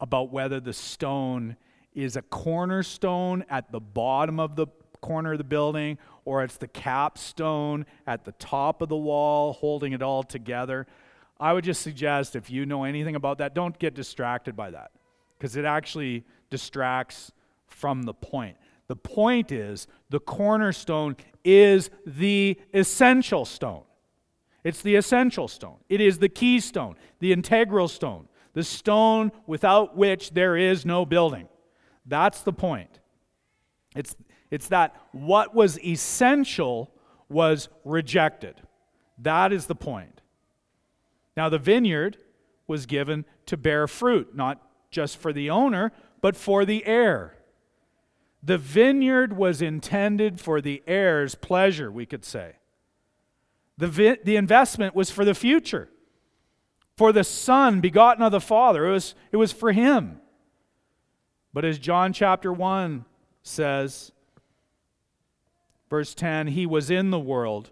about whether the stone is a cornerstone at the bottom of the corner of the building or it's the capstone at the top of the wall holding it all together. I would just suggest if you know anything about that, don't get distracted by that because it actually distracts from the point. The point is the cornerstone is the essential stone. It's the essential stone. It is the keystone, the integral stone, the stone without which there is no building. That's the point. It's, it's that what was essential was rejected. That is the point. Now, the vineyard was given to bear fruit, not just for the owner, but for the heir. The vineyard was intended for the heir's pleasure, we could say. The, vi- the investment was for the future, for the Son begotten of the Father. It was, it was for him. But as John chapter 1 says, verse 10, he was in the world,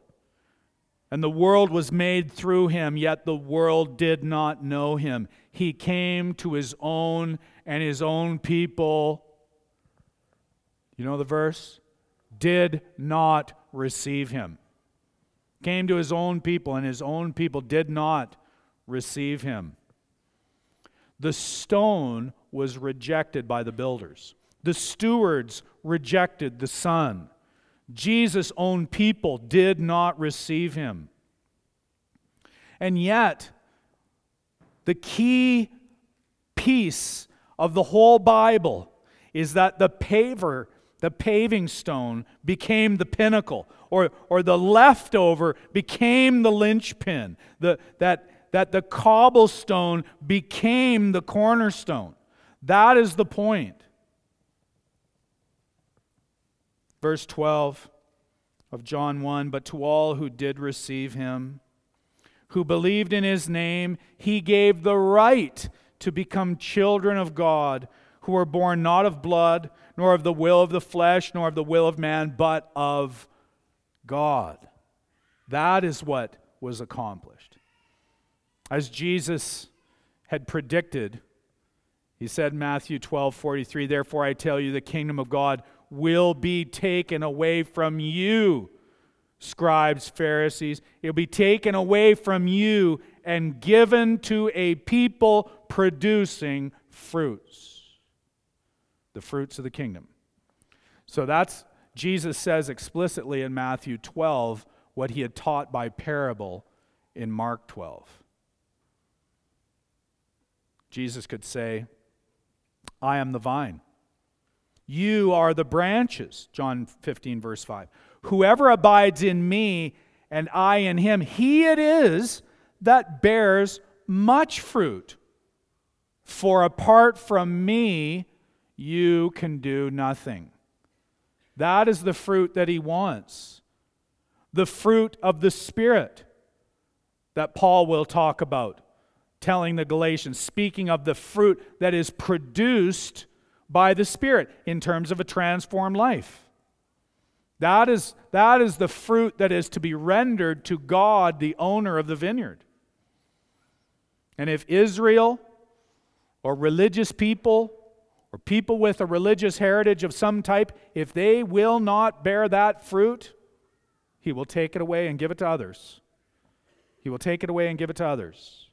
and the world was made through him, yet the world did not know him. He came to his own, and his own people, you know the verse? Did not receive him came to his own people, and his own people did not receive him. The stone was rejected by the builders, the stewards rejected the Son. Jesus' own people did not receive him. And yet, the key piece of the whole Bible is that the paver the paving stone became the pinnacle, or, or the leftover became the linchpin. The, that, that the cobblestone became the cornerstone. That is the point. Verse 12 of John 1 But to all who did receive him, who believed in his name, he gave the right to become children of God, who were born not of blood, nor of the will of the flesh, nor of the will of man, but of God. That is what was accomplished. As Jesus had predicted, he said in Matthew 12 43, Therefore I tell you, the kingdom of God will be taken away from you, scribes, Pharisees. It'll be taken away from you and given to a people producing fruits. The fruits of the kingdom. So that's, Jesus says explicitly in Matthew 12 what he had taught by parable in Mark 12. Jesus could say, I am the vine. You are the branches. John 15, verse 5. Whoever abides in me and I in him, he it is that bears much fruit. For apart from me, you can do nothing. That is the fruit that he wants. The fruit of the Spirit that Paul will talk about, telling the Galatians, speaking of the fruit that is produced by the Spirit in terms of a transformed life. That is, that is the fruit that is to be rendered to God, the owner of the vineyard. And if Israel or religious people or people with a religious heritage of some type, if they will not bear that fruit, he will take it away and give it to others. He will take it away and give it to others.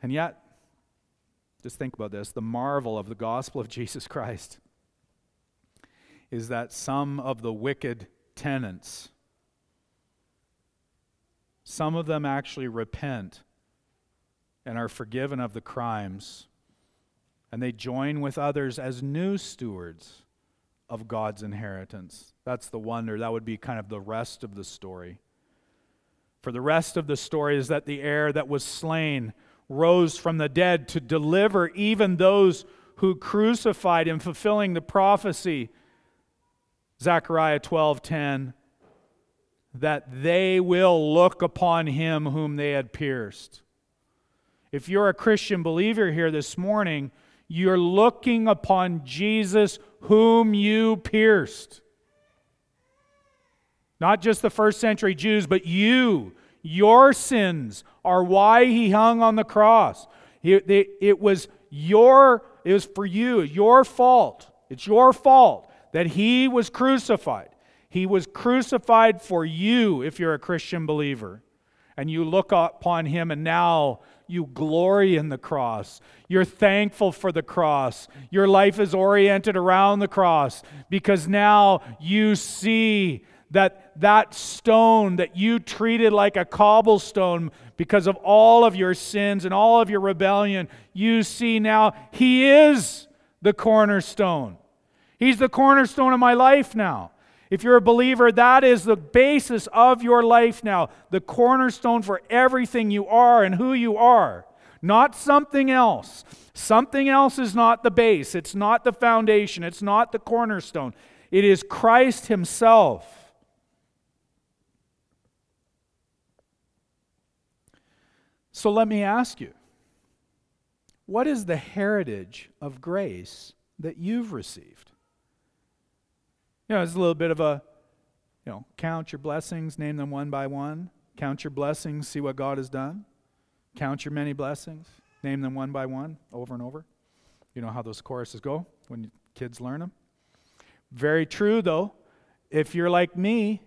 And yet, just think about this the marvel of the gospel of [laughs] Jesus Christ is that some of the wicked tenants, some of them actually repent and are forgiven of the crimes, and they join with others as new stewards of God's inheritance. That's the wonder. That would be kind of the rest of the story. For the rest of the story is that the heir that was slain rose from the dead to deliver even those who crucified him, fulfilling the prophecy, Zechariah 12:10, that they will look upon him whom they had pierced. If you're a Christian believer here this morning, you're looking upon Jesus whom you pierced. Not just the first century Jews, but you your sins are why he hung on the cross. It was your, it was for you, your fault. It's your fault that he was crucified. He was crucified for you if you're a Christian believer. And you look upon him, and now you glory in the cross. You're thankful for the cross. Your life is oriented around the cross because now you see that that stone that you treated like a cobblestone because of all of your sins and all of your rebellion, you see now He is the cornerstone. He's the cornerstone of my life now. If you're a believer, that is the basis of your life now, the cornerstone for everything you are and who you are, not something else. Something else is not the base, it's not the foundation, it's not the cornerstone. It is Christ Himself. So let me ask you what is the heritage of grace that you've received? You know, it's a little bit of a, you know, count your blessings, name them one by one. Count your blessings, see what God has done. Count your many blessings, name them one by one, over and over. You know how those choruses go when kids learn them? Very true, though. If you're like me,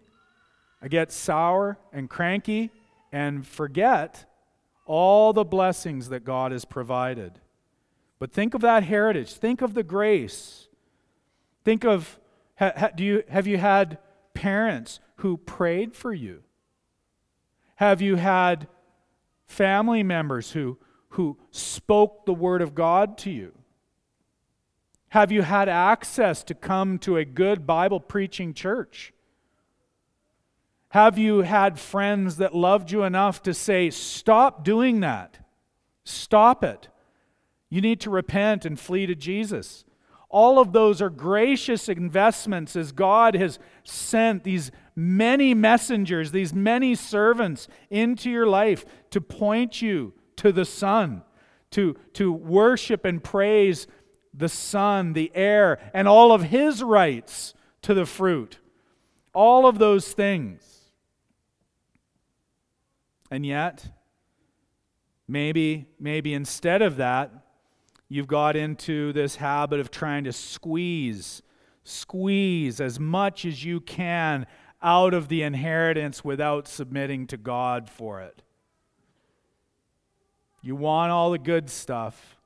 I get sour and cranky and forget all the blessings that God has provided. But think of that heritage. Think of the grace. Think of ha, ha, do you, have you had parents who prayed for you? Have you had family members who, who spoke the word of God to you? Have you had access to come to a good Bible preaching church? Have you had friends that loved you enough to say, Stop doing that? Stop it. You need to repent and flee to Jesus. All of those are gracious investments as God has sent these many messengers, these many servants into your life to point you to the Son, to, to worship and praise the Son, the heir, and all of His rights to the fruit. All of those things. And yet, maybe, maybe instead of that, you've got into this habit of trying to squeeze, squeeze as much as you can out of the inheritance without submitting to God for it. You want all the good stuff,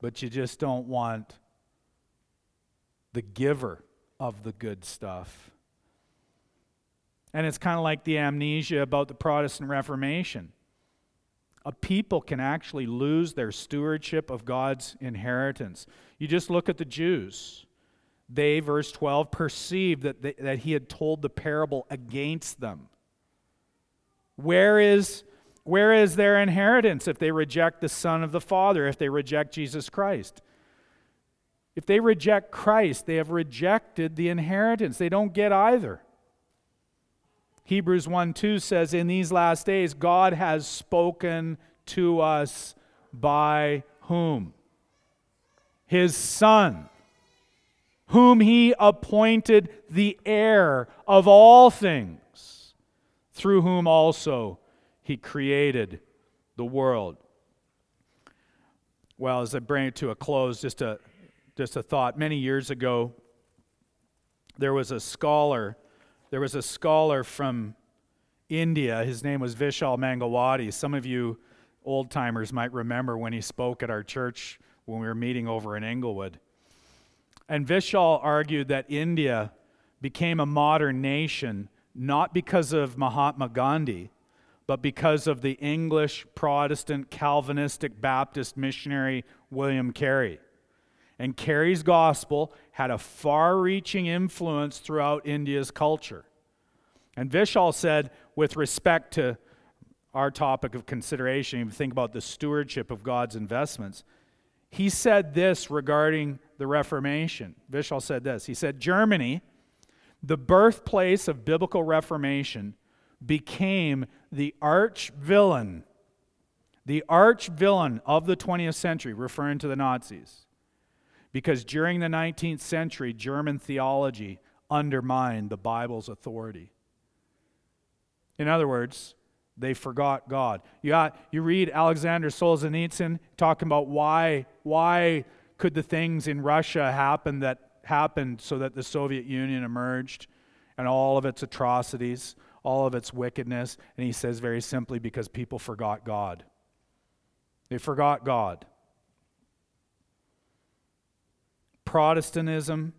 but you just don't want the giver of the good stuff. And it's kind of like the amnesia about the Protestant Reformation. A people can actually lose their stewardship of God's inheritance. You just look at the Jews. They, verse 12, perceived that, they, that he had told the parable against them. Where is, where is their inheritance if they reject the Son of the Father, if they reject Jesus Christ? If they reject Christ, they have rejected the inheritance. They don't get either. Hebrews 1 2 says, In these last days, God has spoken to us by whom? His Son, whom He appointed the heir of all things, through whom also He created the world. Well, as I bring it to a close, just a, just a thought. Many years ago, there was a scholar there was a scholar from India. His name was Vishal Mangalwadi. Some of you old timers might remember when he spoke at our church when we were meeting over in Englewood. And Vishal argued that India became a modern nation not because of Mahatma Gandhi, but because of the English Protestant Calvinistic Baptist missionary William Carey. And Carey's gospel had a far reaching influence throughout India's culture. And Vishal said, with respect to our topic of consideration, you think about the stewardship of God's investments, he said this regarding the Reformation. Vishal said this He said, Germany, the birthplace of biblical Reformation, became the arch villain, the arch villain of the 20th century, referring to the Nazis. Because during the 19th century, German theology undermined the Bible's authority. In other words, they forgot God. You, got, you read Alexander Solzhenitsyn talking about why, why could the things in Russia happen that happened so that the Soviet Union emerged and all of its atrocities, all of its wickedness. And he says very simply because people forgot God. They forgot God. Protestantism,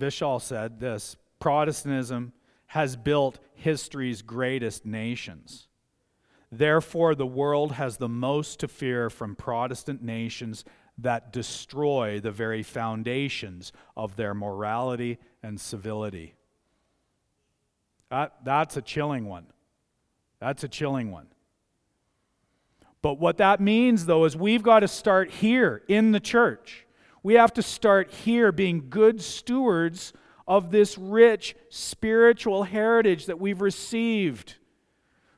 Vishal said this Protestantism has built history's greatest nations. Therefore, the world has the most to fear from Protestant nations that destroy the very foundations of their morality and civility. That, that's a chilling one. That's a chilling one. But what that means, though, is we've got to start here in the church. We have to start here being good stewards of this rich spiritual heritage that we've received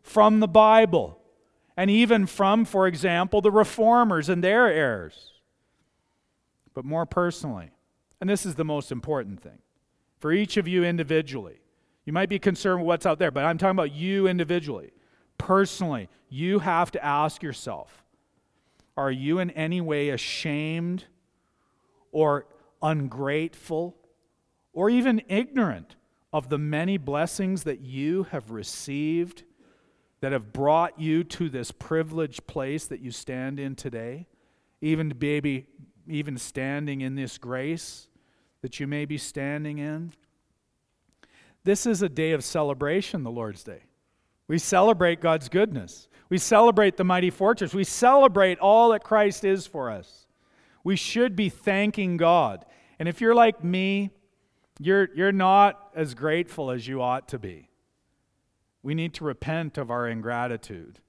from the Bible and even from, for example, the reformers and their errors. But more personally, and this is the most important thing for each of you individually, you might be concerned with what's out there, but I'm talking about you individually. Personally, you have to ask yourself are you in any way ashamed? Or ungrateful or even ignorant of the many blessings that you have received that have brought you to this privileged place that you stand in today, even maybe even standing in this grace that you may be standing in. This is a day of celebration, the Lord's Day. We celebrate God's goodness. We celebrate the mighty fortress. We celebrate all that Christ is for us. We should be thanking God. And if you're like me, you're, you're not as grateful as you ought to be. We need to repent of our ingratitude.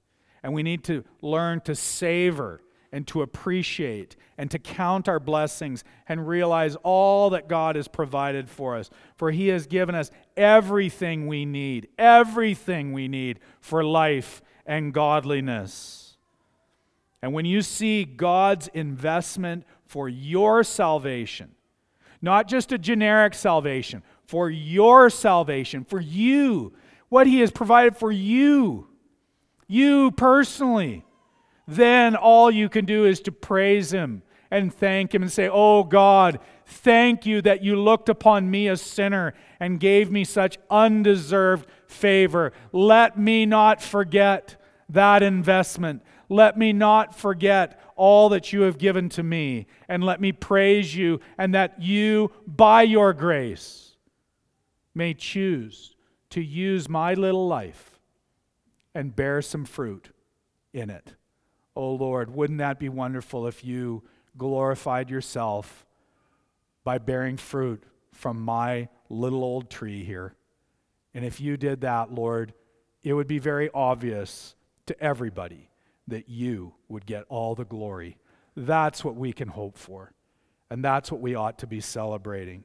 And we need to learn to savor and to appreciate and to count our blessings and realize all that God has provided for us. For He has given us everything we need, everything we need for life and godliness. And when you see God's investment for your salvation, not just a generic salvation, for your salvation, for you, what He has provided for you, you personally, then all you can do is to praise Him and thank Him and say, Oh God, thank you that you looked upon me, a sinner, and gave me such undeserved favor. Let me not forget that investment. Let me not forget all that you have given to me. And let me praise you, and that you, by your grace, may choose to use my little life and bear some fruit in it. Oh Lord, wouldn't that be wonderful if you glorified yourself by bearing fruit from my little old tree here? And if you did that, Lord, it would be very obvious to everybody that you would get all the glory. That's what we can hope for. And that's what we ought to be celebrating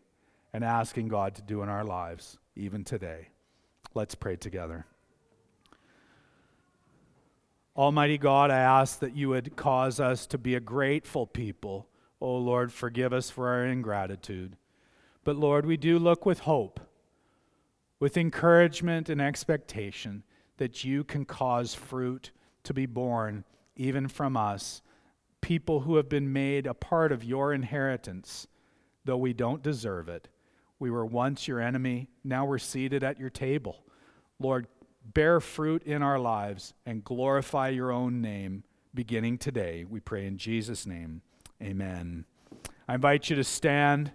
and asking God to do in our lives, even today. Let's pray together. Almighty God, I ask that you would cause us to be a grateful people. Oh Lord, forgive us for our ingratitude. But Lord, we do look with hope, with encouragement and expectation that you can cause fruit to be borne even from us, people who have been made a part of your inheritance, though we don't deserve it. We were once your enemy, now we're seated at your table. Lord, bear fruit in our lives and glorify your own name beginning today. We pray in Jesus' name. Amen. I invite you to stand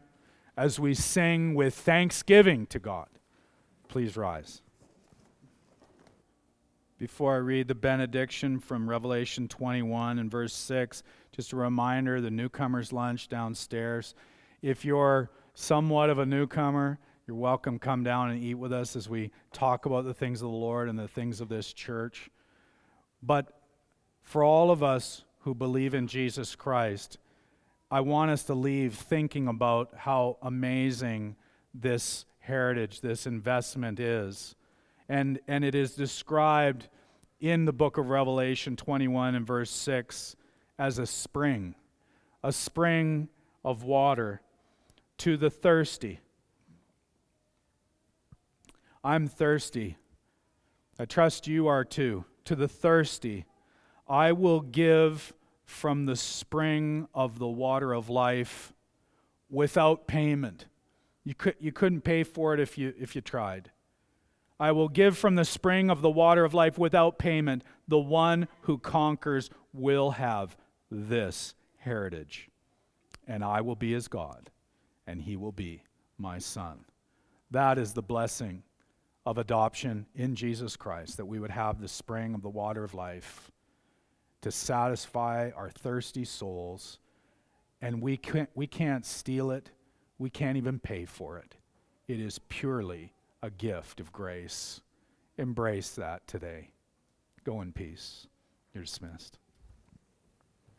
as we sing with thanksgiving to God. Please rise. Before I read the benediction from Revelation 21 and verse 6, just a reminder the newcomer's lunch downstairs. If you're somewhat of a newcomer, you're welcome. Come down and eat with us as we talk about the things of the Lord and the things of this church. But for all of us who believe in Jesus Christ, I want us to leave thinking about how amazing this heritage, this investment is. And, and it is described in the book of Revelation 21 and verse 6 as a spring, a spring of water to the thirsty. I'm thirsty. I trust you are too. To the thirsty, I will give from the spring of the water of life without payment. You, could, you couldn't pay for it if you, if you tried. I will give from the spring of the water of life without payment. The one who conquers will have this heritage. And I will be his God, and he will be my son. That is the blessing of adoption in Jesus Christ, that we would have the spring of the water of life to satisfy our thirsty souls. And we can't, we can't steal it, we can't even pay for it. It is purely a gift of grace. Embrace that today. Go in peace. You're dismissed.